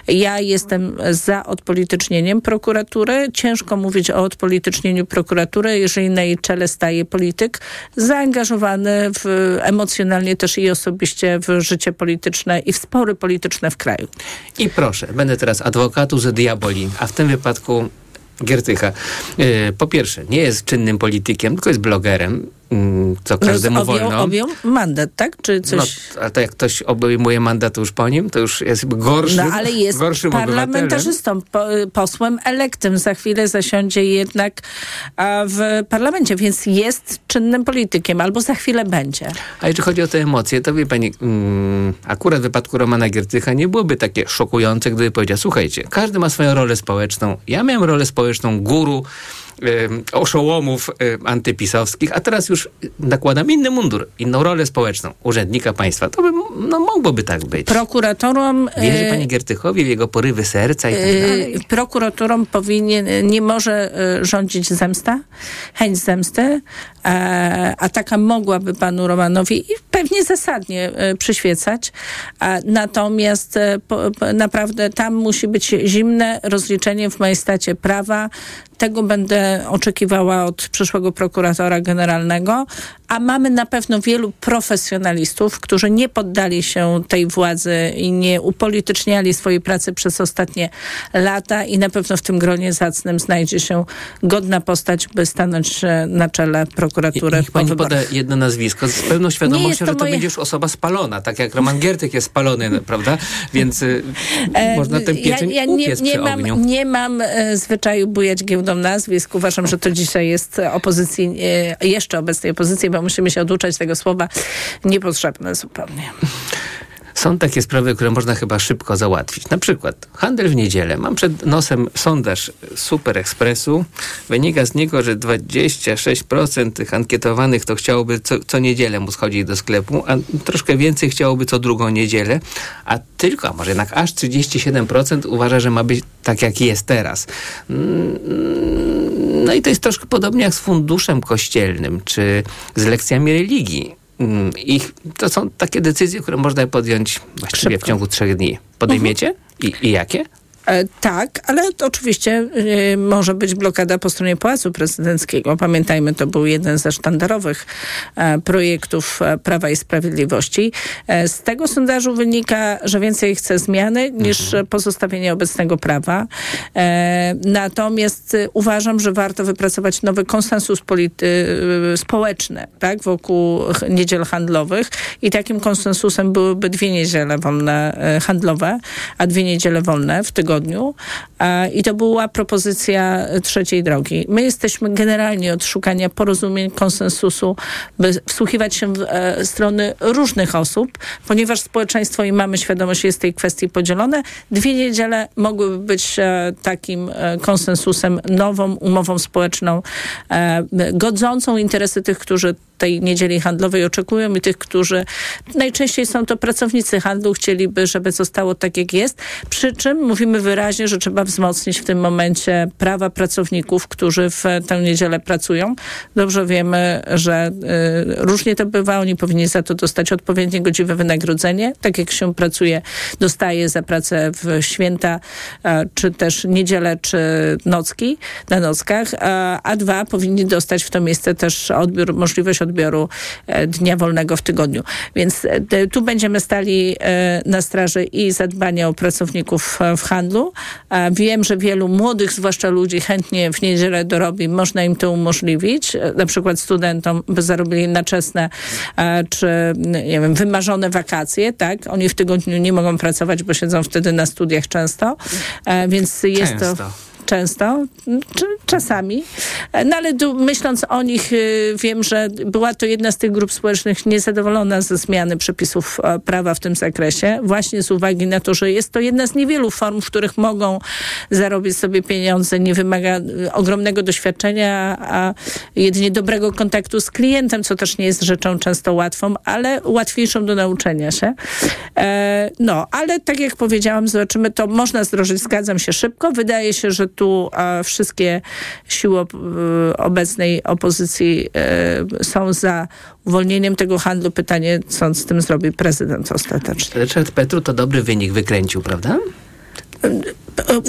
Ja jestem za odpolitycznieniem prokuratury. Ciężko mówić o odpolitycznieniu prokuratury, jeżeli na jej czele staje polityk zaangażowany w, emocjonalnie też i osobiście w życie polityczne i w spory polityczne w kraju. I proszę, będę teraz adwokatus diaboli, a w tym wypadku Giertycha. Yy, po pierwsze, nie jest czynnym politykiem, tylko jest blogerem, co każdemu No, objął, wolno. objął mandat, tak? Czy coś... No, ale to jak ktoś obejmuje mandat już po nim, to już jest gorszym, No ale jest parlamentarzystą, po, posłem elektem. Za chwilę zasiądzie jednak a, w parlamencie, więc jest czynnym politykiem, albo za chwilę będzie. A jeżeli chodzi o te emocje, to wie pani, mm, akurat w wypadku Romana Giertycha nie byłoby takie szokujące, gdyby powiedział, słuchajcie, każdy ma swoją rolę społeczną. Ja miałem rolę społeczną guru, oszołomów antypisowskich, a teraz już nakładam inny mundur, inną rolę społeczną, urzędnika państwa. To by, no, mogłoby tak być. Prokuratorom... Wierzy e, pani Giertychowi w jego porywy serca i tak e, dalej? Prokuraturą powinien, nie może e, rządzić zemsta, chęć zemsty, a taka mogłaby panu Romanowi i pewnie zasadnie przyświecać. Natomiast naprawdę tam musi być zimne rozliczenie w majestacie prawa. Tego będę oczekiwała od przyszłego prokuratora generalnego, a mamy na pewno wielu profesjonalistów, którzy nie poddali się tej władzy i nie upolityczniali swojej pracy przez ostatnie lata i na pewno w tym gronie zacnym znajdzie się godna postać, by stanąć e, na czele prokuratury Niech pani poda jedno nazwisko z pełną świadomością, to że to moje- będzie już osoba spalona, tak jak Roman Giertyk jest spalony, no, prawda? Więc y, E, można tę pieczeń ja, ja nie, nie, mam, ogniu. nie mam e, zwyczaju bujać giełdą nazwisk. Uważam, że to dzisiaj jest opozycji, e, jeszcze obecnej opozycji, bo musimy się oduczać tego słowa, niepotrzebne zupełnie. Są takie sprawy, które można chyba szybko załatwić. Na przykład handel w niedzielę. Mam przed nosem sondaż Super Expressu. Wynika z niego, że 26% tych ankietowanych to chciałoby co, co niedzielę móc chodzić do sklepu, a troszkę więcej chciałoby co drugą niedzielę, a tylko, a może jednak aż 37% uważa, że ma być tak jak jest teraz. Mm, No i to jest troszkę podobnie jak z funduszem kościelnym, czy z lekcjami religii. Mm, Ich, to są takie decyzje, które można podjąć właściwie w ciągu trzech dni. Podejmiecie? I, I jakie? E, tak, ale oczywiście e, może być blokada po stronie Pałacu Prezydenckiego. Pamiętajmy, to był jeden ze sztandarowych e, projektów Prawa i Sprawiedliwości. Z tego sondażu wynika, że więcej chce zmiany niż e, pozostawienie obecnego prawa. Natomiast uważam, że warto wypracować nowy konsensus społeczny tak, wokół niedziel handlowych i takim konsensusem byłyby dwie niedziele wolne handlowe, a dwie niedziele wolne w tygodniu. E, I to była propozycja trzeciej drogi. My jesteśmy generalnie od szukania porozumień, konsensusu, by wsłuchiwać się w e, strony różnych osób, ponieważ społeczeństwo i mamy świadomość jest tej kwestii podzielone. Dwie niedziele mogłyby być e, takim konsensusem, nową umową społeczną, godzącą interesy tych, którzy tej niedzieli handlowej oczekują i tych, którzy najczęściej są to pracownicy handlu, chcieliby, żeby zostało tak, jak jest. Przy czym mówimy wyraźnie, że trzeba wzmocnić w tym momencie prawa pracowników, którzy w tę niedzielę pracują. Dobrze wiemy, że y, różnie to bywa. Oni powinni za to dostać odpowiednie godziwe wynagrodzenie. Tak jak się pracuje, dostaje za pracę w święta, e, czy też niedzielę, czy nocki, na nockach. A, a dwa, powinni dostać w to miejsce też odbiór, możliwość odbioru e, dnia wolnego w tygodniu. Więc e, tu będziemy stali na straży i zadbania o pracowników w handlu. A Wiem, że wielu młodych, zwłaszcza ludzi, chętnie w niedzielę dorobi. Można im to umożliwić. E, Na przykład studentom, by zarobili na czesne e, czy nie wiem, wymarzone wakacje, tak? Oni w tygodniu nie mogą pracować, bo siedzą wtedy na studiach często. E, Więc jest to Często. czy czasami. No ale myśląc o nich, y, wiem, że była to jedna z tych grup społecznych niezadowolona ze zmiany przepisów e, prawa w tym zakresie, właśnie z uwagi na to, że jest to jedna z niewielu form, w których mogą zarobić sobie pieniądze, nie wymaga y, ogromnego doświadczenia, a jedynie dobrego kontaktu z klientem, co też nie jest rzeczą często łatwą, ale łatwiejszą do nauczenia się. E, No, ale tak jak powiedziałam, zobaczymy, to można zdrożyć, zgadzam się szybko. Wydaje się, że e, wszystkie siły e, obecnej opozycji e, są za uwolnieniem tego handlu. Pytanie, co z tym zrobi prezydent ostatecznie. Ryszard Petru to dobry wynik wykręcił, prawda?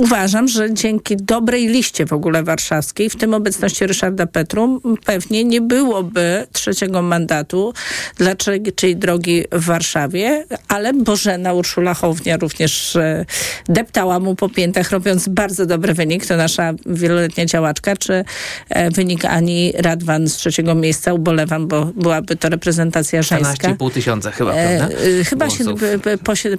Uważam, że dzięki dobrej liście w ogóle warszawskiej, w tym obecności Ryszarda Petru, pewnie nie byłoby trzeciego mandatu dla trzeciej drogi w Warszawie, ale Bożena Urszula Hołownia również e, deptała mu po piętach, robiąc bardzo dobry wynik. To nasza wieloletnia działaczka, czy e, wynik Ani Radwan z trzeciego miejsca. Ubolewam, bo byłaby to reprezentacja żeńska. 12,5 tysiąca chyba, E, prawda? e, chyba się, po,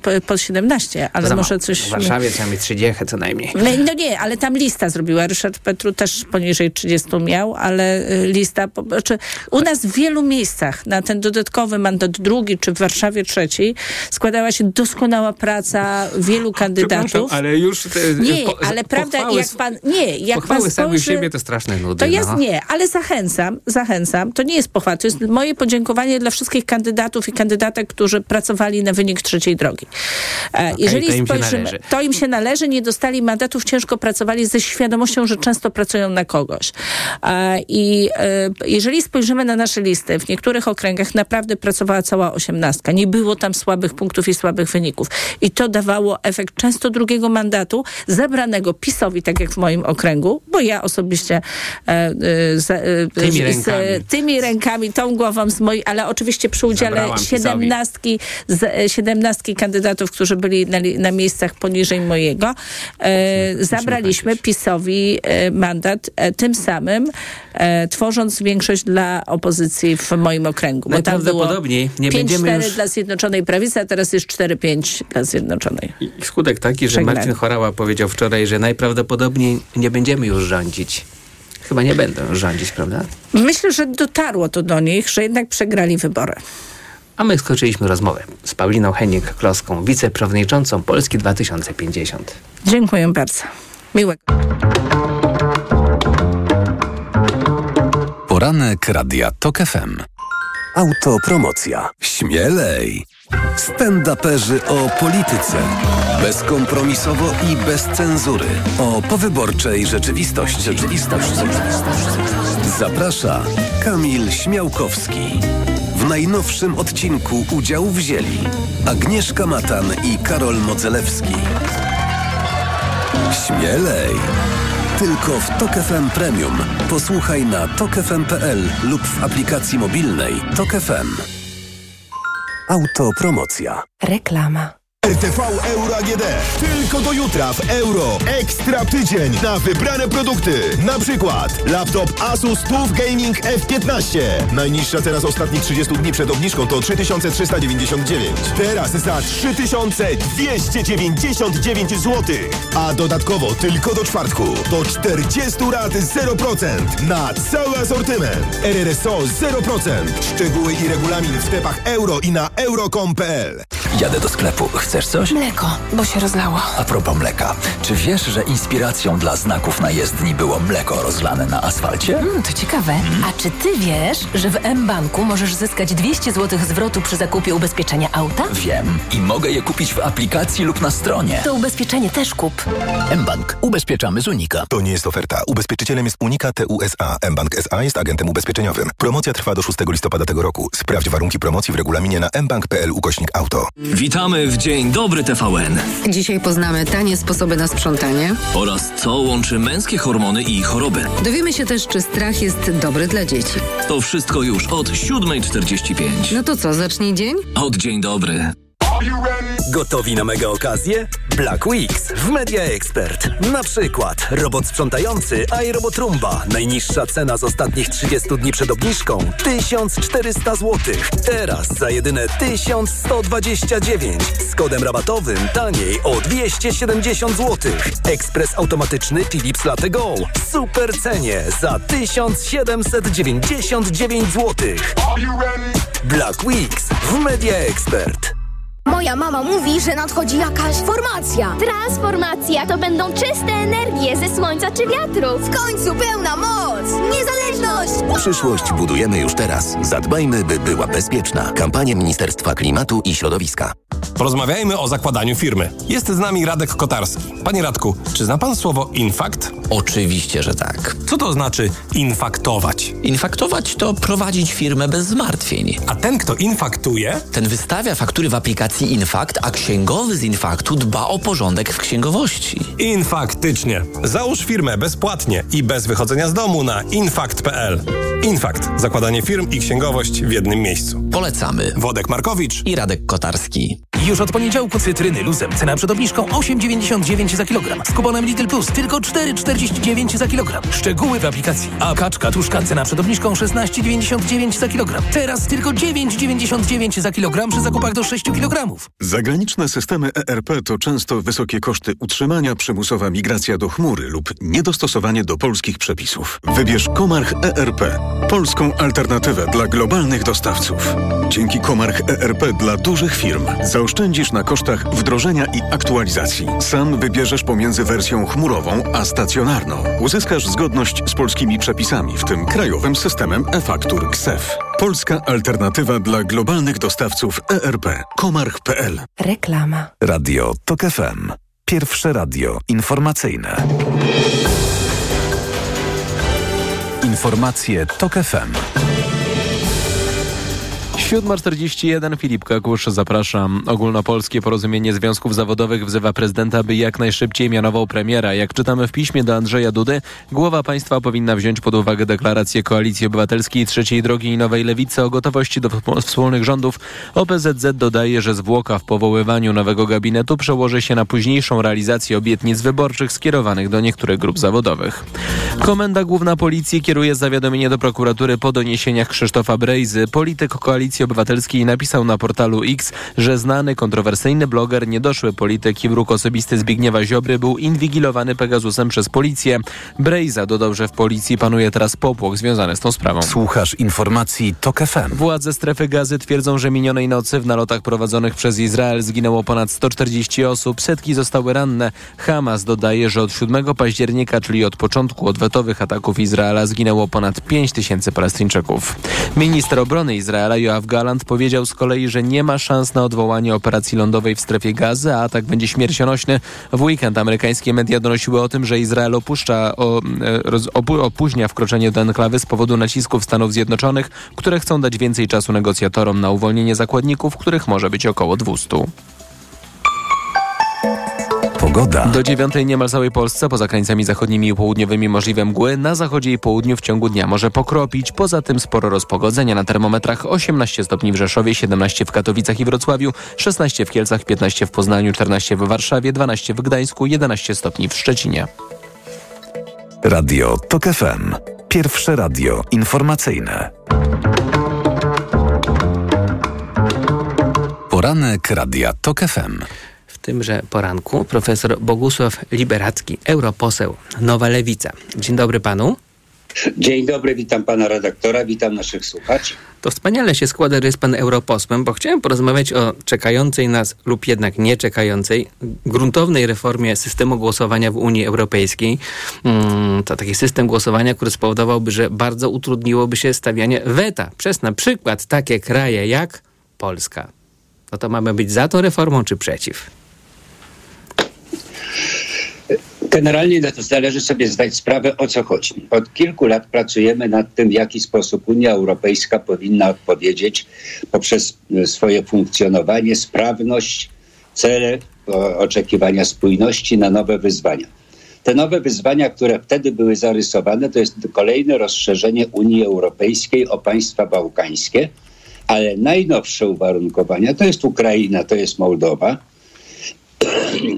po, po 17, ale może coś... W Warszawie trzeba mieć 30 co najmniej. No, no nie, ale tam lista zrobiła. Ryszard Petru też poniżej 30 miał, ale y, lista. Znaczy, u nas w wielu miejscach na ten dodatkowy mandat drugi, czy w Warszawie trzeci, składała się doskonała praca wielu kandydatów. ale już... te- Nie, po- ale prawda, jak pan. Nie, jak Pochwały pan spojrzy, siebie to straszne nudy. to jest no. nie, ale zachęcam, zachęcam. To nie jest pochwała, to jest moje podziękowanie dla wszystkich kandydatów i kandydatek, którzy pracowali na wynik trzeciej drogi. E, to im się spojrzymy, to im się należy, nie dostali mandatów, ciężko pracowali ze świadomością, że często pracują na kogoś. I e, jeżeli spojrzymy na nasze listy, w niektórych okręgach naprawdę pracowała cała osiemnastka. Nie było tam słabych punktów i słabych wyników. I to dawało efekt często drugiego mandatu, zebranego PiSowi, tak jak w moim okręgu, bo ja osobiście e, e, z, Tymi z, rękami. z tymi rękami, tą głową z mojej, ale oczywiście przy udziale Zabrałam siedemnastki, siedemnastki kandydatów, którzy byli na, na miejscach poniżej mojego, e, zabraliśmy PiSowi e, mandat, e, tym samym tworząc większość dla opozycji w moim okręgu. Bo tam było Najprawdopodobniej nie 5-4 będziemy już- dla Zjednoczonej Prawicy, a teraz jest 4-5 dla Zjednoczonej. I skutek taki, że. Marcin Chorała powiedział wczoraj, że najprawdopodobniej nie będziemy już rządzić. Chyba nie będą już rządzić, prawda? Myślę, że dotarło to do nich, że jednak przegrali wybory. A my skończyliśmy rozmowę z Pauliną Henik-Kloską, wiceprzewodniczącą Polski 2050. Dziękuję bardzo. Miłego. Poranek Radia TOK FM. Autopromocja. Śmielej. Stand-uperzy o polityce. Bezkompromisowo i bez cenzury. O powyborczej rzeczywistości. Rzeczywistości. Zaprasza Kamil Śmiałkowski. W najnowszym odcinku udział wzięli Agnieszka Matan i Karol Modzelewski. Śmielej! Tylko w TOK FM Premium. Posłuchaj na tokefm.pl lub w aplikacji mobilnej TOK FM. Autopromocja. Reklama. RTV Euro AGD. Tylko do jutra w euro. Ekstra tydzień na wybrane produkty. Na przykład laptop Asus TUF Gaming F15. Najniższa teraz ostatnich 30 dni przed obniżką to 3399. Teraz za 3299 zł. A dodatkowo tylko do czwartku do 40 rat 0% na cały asortyment. RRSO 0%. Szczegóły i regulamin w sklepach euro i na euro.com.pl. Jadę do sklepu. Chcesz coś? Mleko, bo się rozlało. A propos mleka. Czy wiesz, że inspiracją dla znaków na jezdni było mleko rozlane na asfalcie? Mm, to ciekawe. A czy ty wiesz, że w M-Banku możesz zyskać 200 zł zwrotu przy zakupie ubezpieczenia auta? Wiem. I mogę je kupić w aplikacji lub na stronie. To ubezpieczenie też kup. mBank. Ubezpieczamy z Unika. To nie jest oferta. Ubezpieczycielem jest Unika TUSA. mBank SA jest agentem ubezpieczeniowym. Promocja trwa do 6 listopada tego roku. Sprawdź warunki promocji w regulaminie na mbank.pl ukośnik auto. Witamy w Dzień Dobry TVN Dzisiaj poznamy tanie sposoby na sprzątanie. oraz co łączy męskie hormony i choroby. Dowiemy się też, czy strach jest dobry dla dzieci. To wszystko już od 7.45. No to co, zacznij dzień? Od Dzień Dobry. Gotowi na mega okazję? Black Weeks w Media Expert. Na przykład robot sprzątający iRobot Roomba. Najniższa cena z ostatnich 30 dni przed obniżką 1400 zł. Teraz za jedyne 1129. Z kodem rabatowym taniej o 270 zł. Ekspres automatyczny Philips Latte Go. Super cenie za 1799 zł. Black Weeks w Media Expert. Moja mama mówi, że nadchodzi jakaś formacja. Transformacja to będą czyste energie ze słońca czy wiatru. W końcu pełna moc! Niezależność! Przyszłość budujemy już teraz. Zadbajmy, by była bezpieczna. Kampania Ministerstwa Klimatu i Środowiska. Porozmawiajmy o zakładaniu firmy. Jest z nami Radek Kotarski. Panie Radku, czy zna pan słowo infakt? Oczywiście, że tak. Co to znaczy infaktować? Infaktować to prowadzić firmę bez zmartwień. A ten, kto infaktuje? Ten wystawia faktury w aplikacji Infakt, a księgowy z Infaktu dba o porządek w księgowości. Infaktycznie. Załóż firmę bezpłatnie i bez wychodzenia z domu na infakt.pl. Infakt. Zakładanie firm i księgowość w jednym miejscu. Polecamy. Wodek Markowicz i Radek Kotarski. Już od poniedziałku cytryny luzem. Cena przed obniżką 8,99 za kilogram. Z kuponem Lidl Plus tylko 4,49 za kilogram. Szczegóły w aplikacji. A kaczka tuszka cena przed obniżką 16,99 za kilogram. Teraz tylko 9,99 za kilogram przy zakupach do 6 kilogramów. Zagraniczne systemy ERP to często wysokie koszty utrzymania, przymusowa migracja do chmury lub niedostosowanie do polskich przepisów. Wybierz Komarch ERP, polską alternatywę dla globalnych dostawców. Dzięki Komarch ERP dla dużych firm zaoszczędzisz na kosztach wdrożenia i aktualizacji. Sam wybierzesz pomiędzy wersją chmurową a stacjonarną. Uzyskasz zgodność z polskimi przepisami, w tym krajowym systemem e-faktur KSEF. Polska alternatywa dla globalnych dostawców ERP. Komarch.pl Reklama. Radio TOK FM. Pierwsze radio informacyjne. Informacje TOK FM. 7.41 Filip Kakusz, zapraszam. Ogólnopolskie Porozumienie Związków Zawodowych wzywa prezydenta, by jak najszybciej mianował premiera. Jak czytamy w piśmie do Andrzeja Dudy, głowa państwa powinna wziąć pod uwagę deklarację Koalicji Obywatelskiej Trzeciej Drogi i Nowej Lewicy o gotowości do wspólnych rządów. OPZZ dodaje, że zwłoka w powoływaniu nowego gabinetu przełoży się na późniejszą realizację obietnic wyborczych skierowanych do niektórych grup zawodowych. Komenda Główna Policji kieruje zawiadomienie do prokuratury po doniesieniach Krzysztofa Brejzy. Polityk Koalicji Obywatelskiej napisał na portalu X, że znany kontrowersyjny bloger, niedoszły polityk i wróg osobisty Zbigniewa Ziobry był inwigilowany Pegasusem przez policję. Brejza dodał, że w policji panuje teraz popłoch związany z tą sprawą. Słuchasz informacji TOK FM. Władze strefy gazy twierdzą, że minionej nocy w nalotach prowadzonych przez Izrael zginęło ponad 140 osób, setki zostały ranne. Hamas dodaje, że od 7 października, czyli od początku odwetowych ataków Izraela zginęło ponad 5 tysięcy Palestyńczyków. Minister obrony Izraela Joachim Galant powiedział z kolei, że nie ma szans na odwołanie operacji lądowej w strefie gazy, a atak będzie śmiercionośny. W weekend amerykańskie media donosiły o tym, że Izrael opuszcza, o, e, roz, opóźnia wkroczenie do enklawy z powodu nacisków Stanów Zjednoczonych, które chcą dać więcej czasu negocjatorom na uwolnienie zakładników, których może być około 200. Pogoda. Do dziewiątej niemal całej Polsce, poza krańcami zachodnimi i południowymi możliwe mgły. Na zachodzie i południu w ciągu dnia może pokropić. Poza tym sporo rozpogodzenia na termometrach 18 stopni w Rzeszowie, 17 w Katowicach i Wrocławiu, 16 w Kielcach, 15 w Poznaniu, 14 w Warszawie, 12 w Gdańsku, 11 stopni w Szczecinie. Radio TOK FM. Pierwsze radio informacyjne. Poranek Radia TOK FM tymże poranku profesor Bogusław Liberacki, europoseł Nowa Lewica. Dzień dobry panu. Dzień dobry, witam pana redaktora, witam naszych słuchaczy. To wspaniale się składa, że jest pan europosłem, bo chciałem porozmawiać o czekającej nas lub jednak nie czekającej gruntownej reformie systemu głosowania w Unii Europejskiej. Mm, to taki system głosowania, który spowodowałby, że bardzo utrudniłoby się stawianie weta przez na przykład takie kraje jak Polska. No to mamy być za tą reformą czy przeciw? Generalnie należy sobie zdać sprawę, o co chodzi. Od kilku lat pracujemy nad tym, w jaki sposób Unia Europejska powinna odpowiedzieć poprzez e, swoje funkcjonowanie, sprawność, cele, oczekiwania spójności na nowe wyzwania. Te nowe wyzwania, które wtedy były zarysowane, to jest kolejne rozszerzenie Unii Europejskiej o państwa bałkańskie, ale najnowsze uwarunkowania to jest Ukraina, to jest Mołdowa,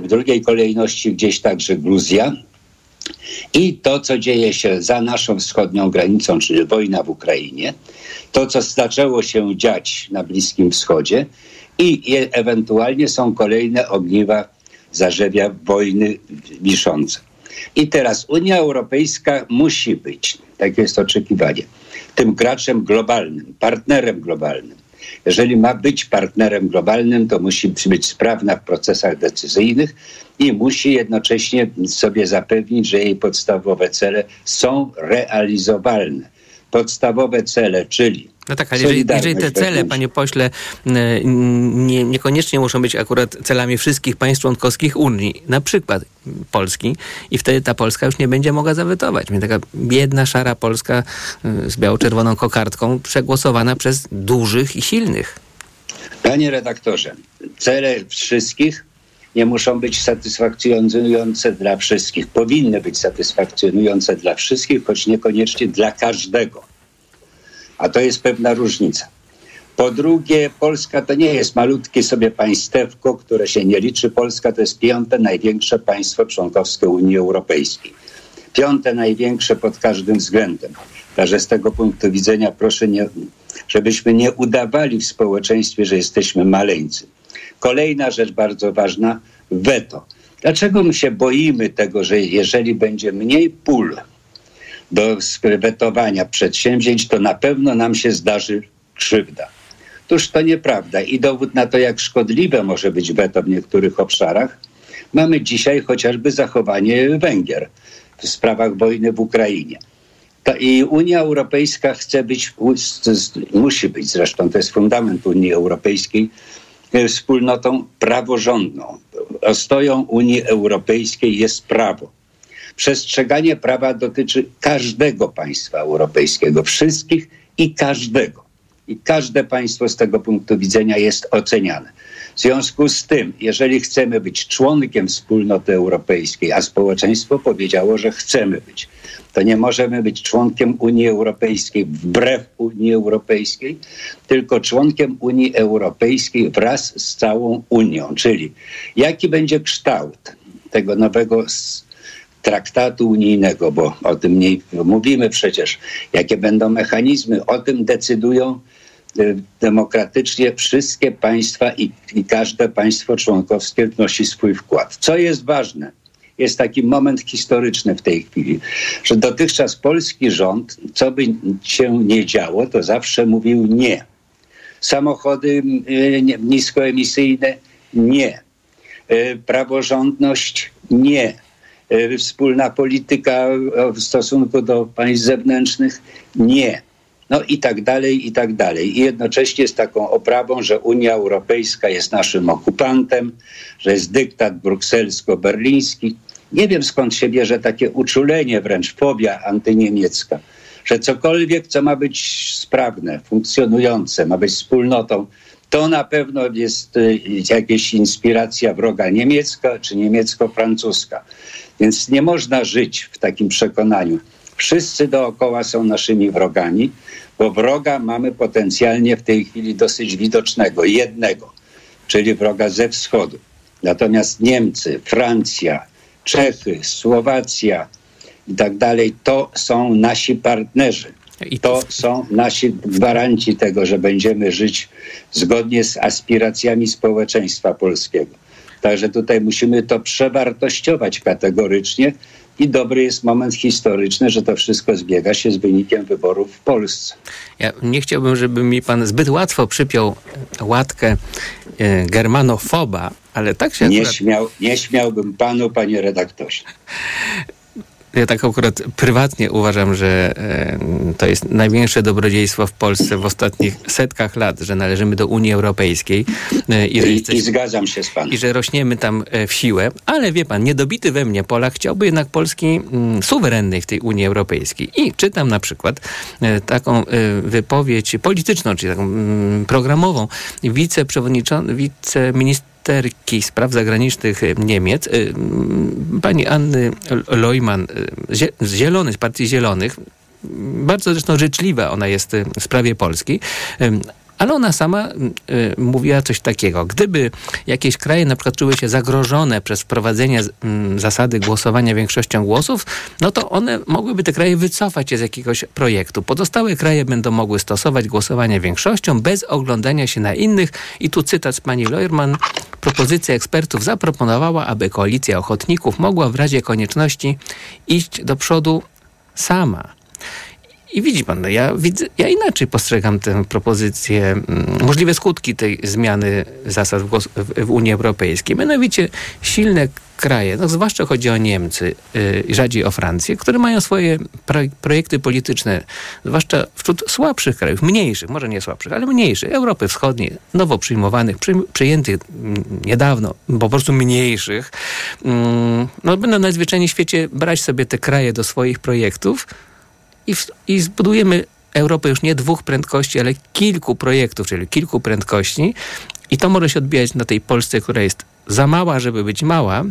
w drugiej kolejności gdzieś także Gruzja. I to, co dzieje się za naszą wschodnią granicą, czyli wojna w Ukrainie, to, co zaczęło się dziać na Bliskim Wschodzie, i ewentualnie są kolejne ogniwa zarzewia wojny wiszące. I teraz Unia Europejska musi być, takie jest oczekiwanie, tym graczem globalnym, partnerem globalnym. Jeżeli ma być partnerem globalnym, to musi być sprawna w procesach decyzyjnych i musi jednocześnie sobie zapewnić, że jej podstawowe cele są realizowalne. Podstawowe cele, czyli no tak, ale jeżeli, jeżeli, te cele, panie pośle, nie, niekoniecznie muszą być akurat celami wszystkich państw członkowskich Unii, na przykład Polski, i wtedy ta Polska już nie będzie mogła zawetować. Taka biedna, szara Polska y, z biało-czerwoną kokardką, przegłosowana przez dużych i silnych. Panie redaktorze, cele wszystkich nie muszą być satysfakcjonujące dla wszystkich. Powinny być satysfakcjonujące dla wszystkich, choć niekoniecznie dla każdego a to jest pewna różnica. Po drugie, Polska to nie jest malutkie sobie państewko, które się nie liczy. Polska to jest piąte największe państwo członkowskie Unii Europejskiej. Piąte największe pod każdym względem. Także z tego punktu widzenia proszę, nie, żebyśmy nie udawali w społeczeństwie, że jesteśmy maleńcy. Kolejna rzecz bardzo ważna, weto. Dlaczego my się boimy tego, że jeżeli będzie mniej pól do wetowania przedsięwzięć, to na pewno nam się zdarzy krzywda. Otóż to nieprawda i dowód na to, jak szkodliwe może być weto w niektórych obszarach, mamy dzisiaj chociażby zachowanie Węgier w sprawach wojny w Ukrainie. To I Unia Europejska chce być, musi być zresztą, to jest fundament Unii Europejskiej, wspólnotą praworządną, ostoją Unii Europejskiej jest prawo. Przestrzeganie prawa dotyczy każdego państwa europejskiego, wszystkich i każdego. I każde państwo z tego punktu widzenia jest oceniane. W związku z tym, jeżeli chcemy być członkiem wspólnoty europejskiej, a społeczeństwo powiedziało, że chcemy być, to nie możemy być członkiem Unii Europejskiej wbrew Unii Europejskiej, tylko członkiem Unii Europejskiej wraz z całą Unią. Czyli jaki będzie kształt tego nowego traktatu unijnego, bo o tym nie mówimy przecież, jakie będą mechanizmy, o tym decydują y, demokratycznie wszystkie państwa i, i każde państwo członkowskie wnosi swój wkład. Co jest ważne? Jest taki moment historyczny w tej chwili, że dotychczas polski rząd, co by się nie działo, to zawsze mówił nie. Samochody y, niskoemisyjne nie. Y, praworządność nie wspólna polityka w stosunku do państw zewnętrznych? Nie. No i tak dalej, i tak dalej. I jednocześnie z taką oprawą, że Unia Europejska jest naszym okupantem, że jest dyktat brukselsko-berliński. Nie wiem skąd się bierze takie uczulenie, wręcz fobia antyniemiecka, że cokolwiek, co ma być sprawne, funkcjonujące, ma być wspólnotą, to na pewno jest y, jakaś inspiracja wroga niemiecka czy niemiecko-francuska. Więc nie można żyć w takim przekonaniu. Wszyscy dookoła są naszymi wrogami, bo wroga mamy potencjalnie w tej chwili dosyć widocznego, jednego, czyli wroga ze wschodu. Natomiast Niemcy, Francja, Czechy, Słowacja i tak dalej, to są nasi partnerzy. I to są nasi gwaranci tego, że będziemy żyć zgodnie z aspiracjami społeczeństwa polskiego. Także tutaj musimy to przewartościować kategorycznie i dobry jest moment historyczny, że to wszystko zbiega się z wynikiem wyborów w Polsce. Ja nie chciałbym, żeby mi pan zbyt łatwo przypiął łatkę e, germanofoba, ale tak się nie, akurat... śmiał, nie śmiałbym panu, panie redaktorze. Ja tak akurat prywatnie uważam, że e, to jest największe dobrodziejstwo w Polsce w ostatnich setkach lat, że należymy do Unii Europejskiej. E, I, że I, i zgadzam się z panem. I że rośniemy tam e, w siłę, ale wie pan, niedobity we mnie Polak chciałby jednak Polski mm, suwerennej w tej Unii Europejskiej. I czytam na przykład taką wypowiedź polityczną, czyli taką mm, programową wiceprzewodniczący, wiceminister ministerki spraw zagranicznych e, Niemiec, e, pani Anny Leumann z Zielonych, z Partii Zielonych, bardzo zresztą życzliwa ona jest w sprawie Polski, ale ona sama y, mówiła coś takiego. Gdyby jakieś kraje na przykład czuły się zagrożone przez wprowadzenie y, zasady głosowania większością głosów, no to one mogłyby te kraje wycofać się z jakiegoś projektu. Pozostałe kraje będą mogły stosować głosowanie większością bez oglądania się na innych. I tu cytat z pani Leuerman. Propozycja ekspertów zaproponowała, aby koalicja ochotników mogła w razie konieczności iść do przodu sama. I widzi pan, no ja, widzę, ja inaczej postrzegam tę propozycję, mm, możliwe skutki tej zmiany zasad w, w, w Unii Europejskiej. Mianowicie silne kraje, no zwłaszcza chodzi o Niemcy yy, rzadziej o Francję, które mają swoje pro, projekty polityczne, zwłaszcza wśród słabszych krajów, mniejszych, może nie słabszych, ale mniejszych, Europy Wschodniej, nowo przyjmowanych, przy, przyjętych niedawno, po prostu mniejszych, yy, no będą najzwyczajniej w świecie brać sobie te kraje do swoich projektów, i, w, i zbudujemy Europę już nie dwóch prędkości, ale kilku projektów, czyli kilku prędkości. I to może się odbijać na tej Polsce, która jest za mała, żeby być mała,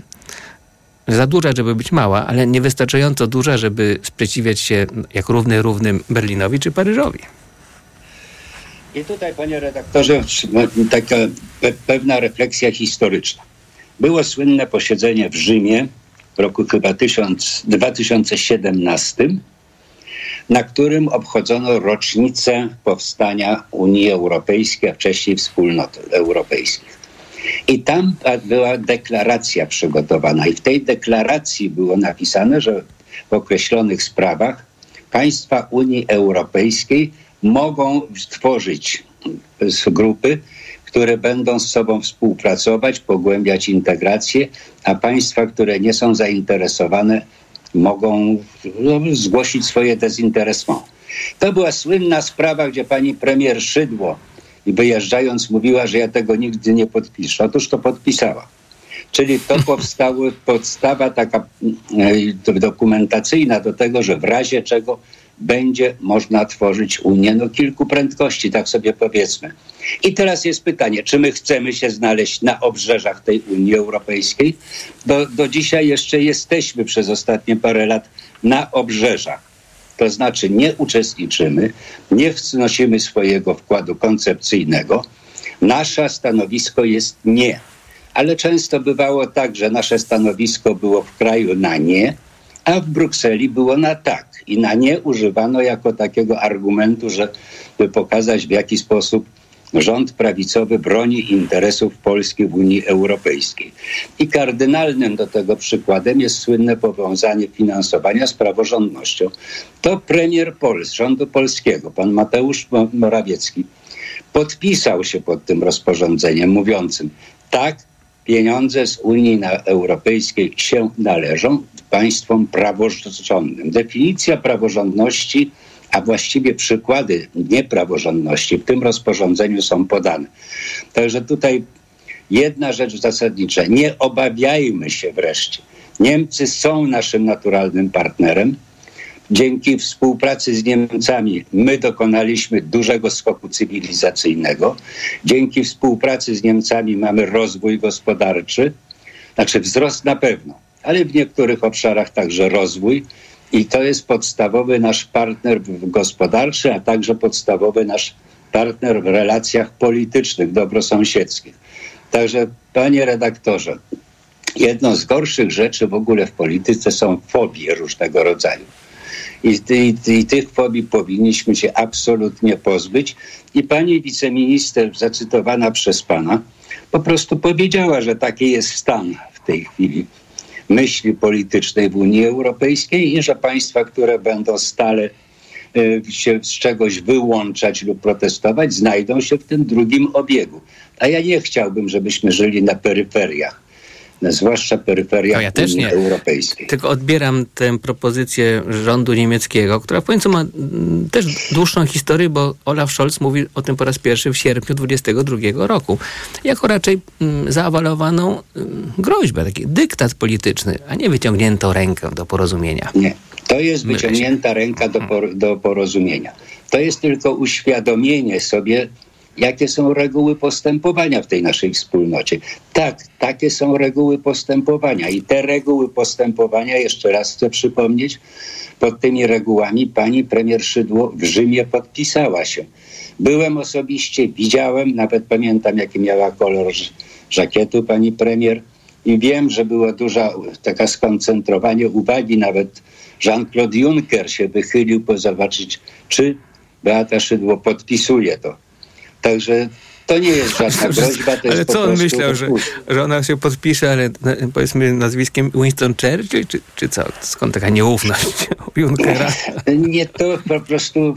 za duża, żeby być mała, ale niewystarczająco duża, żeby sprzeciwiać się jak równy równym Berlinowi czy Paryżowi. I tutaj, panie redaktorze, taka pewna refleksja historyczna. Było słynne posiedzenie w Rzymie w roku chyba 2017, na którym obchodzono rocznicę powstania Unii Europejskiej, a wcześniej Wspólnot Europejskich. I tam była deklaracja przygotowana, i w tej deklaracji było napisane, że w określonych sprawach państwa Unii Europejskiej mogą stworzyć grupy, które będą z sobą współpracować, pogłębiać integrację, a państwa, które nie są zainteresowane, mogą zgłosić swoje dezinteresment. To była słynna sprawa, gdzie pani premier Szydło i wyjeżdżając mówiła, że ja tego nigdy nie podpiszę. Otóż to podpisała. Czyli to powstała podstawa taka e, dokumentacyjna do tego, że w razie czego będzie można tworzyć Unię no, kilku prędkości, tak sobie powiedzmy. I teraz jest pytanie, czy my chcemy się znaleźć na obrzeżach tej Unii Europejskiej? Do, do dzisiaj jeszcze jesteśmy przez ostatnie parę lat na obrzeżach. To znaczy nie uczestniczymy, nie wnosimy swojego wkładu koncepcyjnego. Nasze stanowisko jest nie. Ale często bywało tak, że nasze stanowisko było w kraju na nie, a w Brukseli było na tak. I na nie używano jako takiego argumentu, żeby pokazać w jaki sposób rząd prawicowy broni interesów Polski w Unii Europejskiej. I kardynalnym do tego przykładem jest słynne powiązanie finansowania z praworządnością. To premier Pol rządu polskiego, pan Mateusz Morawiecki, podpisał się pod tym rozporządzeniem mówiącym tak, pieniądze z Unii Europejskiej się należą państwom praworządnym. Definicja praworządności, a właściwie przykłady niepraworządności w tym rozporządzeniu są podane. Także tutaj jedna rzecz zasadnicza. Nie obawiajmy się wreszcie. Niemcy są naszym naturalnym partnerem. Dzięki współpracy z Niemcami my dokonaliśmy dużego skoku cywilizacyjnego. Dzięki współpracy z Niemcami mamy rozwój gospodarczy, znaczy wzrost na pewno, ale w niektórych obszarach także rozwój. I to jest podstawowy nasz partner gospodarczy, a także podstawowy nasz partner w relacjach politycznych, dobrosąsiedzkich. Także, panie redaktorze, jedną z gorszych rzeczy w ogóle w polityce są fobie różnego rodzaju. I, i, I, tych fobii powinniśmy się absolutnie pozbyć. I pani wiceminister, zacytowana przez pana, po prostu powiedziała, że taki jest stan w tej chwili myśli politycznej w Unii Europejskiej i że państwa, które będą stale e, się z czegoś wyłączać lub protestować, znajdą się w tym drugim obiegu. A ja nie chciałbym, żebyśmy żyli na peryferiach zwłaszcza peryferiach ja Unii nie. Europejskiej. Tylko odbieram tę propozycję rządu niemieckiego, która w końcu ma mm, też dłuższą historię, bo Olaf Scholz mówi o tym po raz pierwszy w sierpniu 2022 roku. Jako raczej mm, zaawalowaną mm, groźbę, taki dyktat polityczny, a nie wyciągniętą rękę do porozumienia. Nie. To jest wyciągnięta ręka do, por, do porozumienia. To jest tylko uświadomienie sobie jakie są reguły postępowania w tej naszej wspólnocie. Tak, takie są reguły postępowania i te reguły postępowania, jeszcze raz chcę przypomnieć, pod tymi regułami pani premier Szydło w Rzymie podpisała się. Byłem osobiście, widziałem, nawet pamiętam jaki miała kolor żakietu pani premier i wiem, że było duża taka skoncentrowanie uwagi, nawet Jean-Claude Juncker się wychylił, by zobaczyć, czy Beata Szydło podpisuje to. Także to nie jest żadna groźba. To ale co on myślał, że, że ona się podpisze, ale powiedzmy nazwiskiem Winston Churchill, czy, czy co? Skąd taka nieufność Junckera? Nie, to po prostu,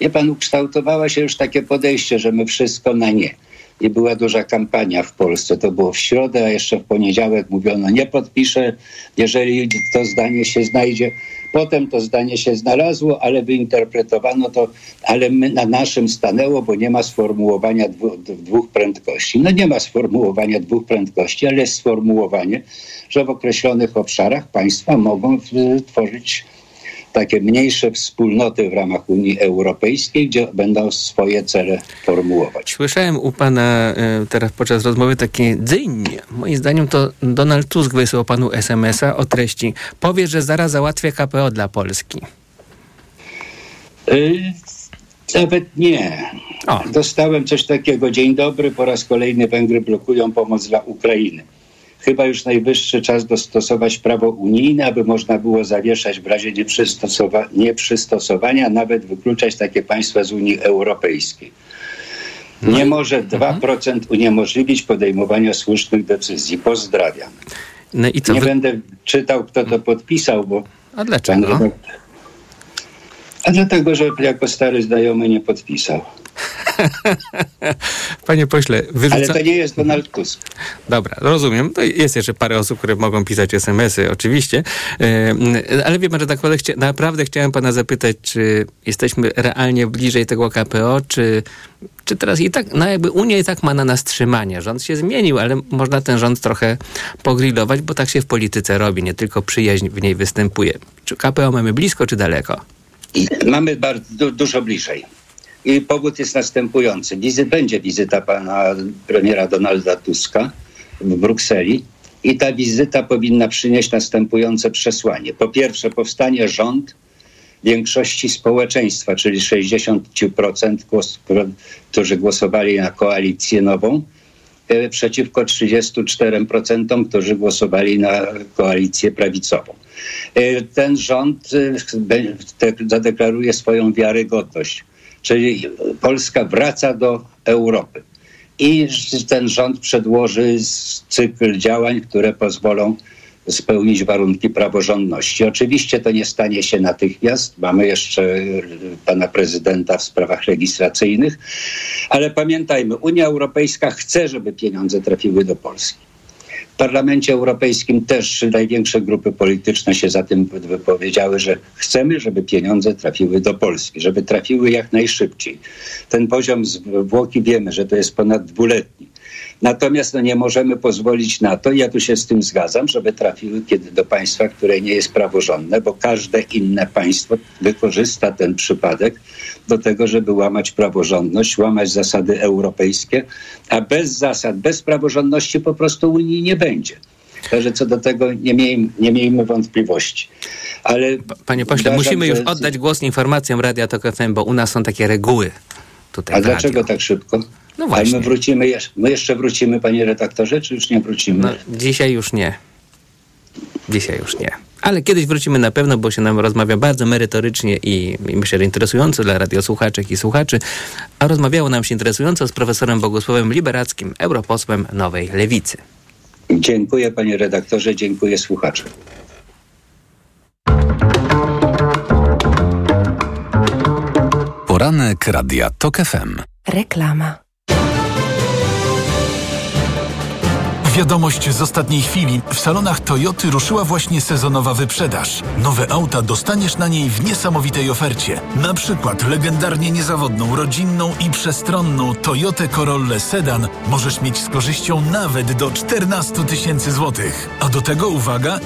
wie pan, ukształtowała się już takie podejście, że my wszystko na nie. I była duża kampania w Polsce. To było w środę, a jeszcze w poniedziałek mówiono, nie podpiszę, jeżeli to zdanie się znajdzie Potem to zdanie się znalazło, ale wyinterpretowano to, ale my, na naszym stanęło, bo nie ma sformułowania dwu, dwóch prędkości. No nie ma sformułowania dwóch prędkości, ale jest sformułowanie, że w określonych obszarach państwa mogą tworzyć takie mniejsze wspólnoty w ramach Unii Europejskiej, gdzie będą swoje cele formułować. Słyszałem u pana e, teraz podczas rozmowy takie dzyń. Moim zdaniem to Donald Tusk wysłał panu SMS-a o treści powie, że zaraz załatwię KPO dla Polski. Y nawet nie. O. Dostałem coś takiego. Dzień dobry, po raz kolejny Węgry blokują pomoc dla Ukrainy chyba już najwyższy czas dostosować prawo unijne, aby można było zawieszać w razie nieprzystosowa nieprzystosowania, nawet wykluczać takie państwa z Unii Europejskiej. Nie no może 2% mhm. uniemożliwić podejmowania słusznych decyzji. Pozdrawiam. No i co Nie wy... będę czytał, kto to podpisał, bo... A dlaczego? A dlatego, że jako stary znajomy nie podpisał. Panie pośle, wyrzuca... Ale to nie jest Donald Tusk. Dobra, rozumiem. To jest jeszcze parę osób, które mogą pisać SMS-y, oczywiście. Ale wie pan, że tak naprawdę, chcia... naprawdę chciałem pana zapytać, czy jesteśmy realnie bliżej tego KPO, czy, czy teraz i tak, no jakby Unia i tak ma na nas trzymanie. Rząd się zmienił, ale można ten rząd trochę pogrillować, bo tak się w polityce robi, nie tylko przyjaźń w niej występuje. Czy KPO mamy blisko, czy daleko? Mamy bardzo, du, dużo bliżej. I powód jest następujący. Wizyt, będzie wizyta pana premiera Donalda Tuska w Brukseli i ta wizyta powinna przynieść następujące przesłanie. Po pierwsze, powstanie rząd większości społeczeństwa, czyli 60%, głos, którzy głosowali na koalicję nową, e, przeciwko 34%, którzy głosowali na koalicję prawicową. E, Ten rząd e, zadeklaruje swoją wiarygodność, czyli Polska wraca do Europy. I ten rząd przedłoży cykl działań, które pozwolą spełnić warunki praworządności. Oczywiście to nie stanie się natychmiast. Mamy jeszcze e, pana prezydenta w sprawach legislacyjnych, ale pamiętajmy, Unia Europejska chce, żeby pieniądze trafiły do Polski. Parlamencie Europejskim też największe grupy polityczne się za tym wypowiedziały, że chcemy, żeby pieniądze trafiły do Polski, żeby trafiły jak najszybciej. Ten poziom zwłoki wiemy, że to jest ponad dwuletni. Natomiast no, nie możemy pozwolić na to, ja tu się z tym zgadzam, żeby trafiły kiedy do państwa, które nie jest praworządne, bo każde inne państwo wykorzysta ten przypadek do tego, żeby łamać praworządność, łamać zasady europejskie, a bez zasad, bez praworządności po prostu Unii nie będzie. Także co do tego nie, miejmy, nie miejmy wątpliwości. Ale Panie pośle, uważam, musimy już że- oddać głos informacjom Radia Tok FM, bo u nas są takie reguły tutaj A dlaczego radiu. tak szybko? No Ale właśnie. my wrócimy, jeszcze- my jeszcze wrócimy, panie redaktorze, czy już nie wrócimy? No, dzisiaj już nie. Dzisiaj już nie. Ale kiedyś wrócimy na pewno, bo się nam rozmawia bardzo merytorycznie i, i myślę, że interesująco dla radiosłuchaczek i słuchaczy. A rozmawiało nam się interesująco z profesorem Bogusławem Liberackim, europosłem Nowej Lewicy. Dziękuję panie redaktorze, dziękuję słuchaczom. Poranek Radia TOK FM. Reklama. Wiadomość z ostatniej chwili. W salonach Toyoty ruszyła właśnie sezonowa wyprzedaż. Nowe auta dostaniesz na niej w niesamowitej ofercie. Na przykład legendarnie niezawodną, rodzinną i przestronną Toyotę Corollę Sedan możesz mieć z korzyścią nawet do 14 tysięcy złotych. A do tego uwaga,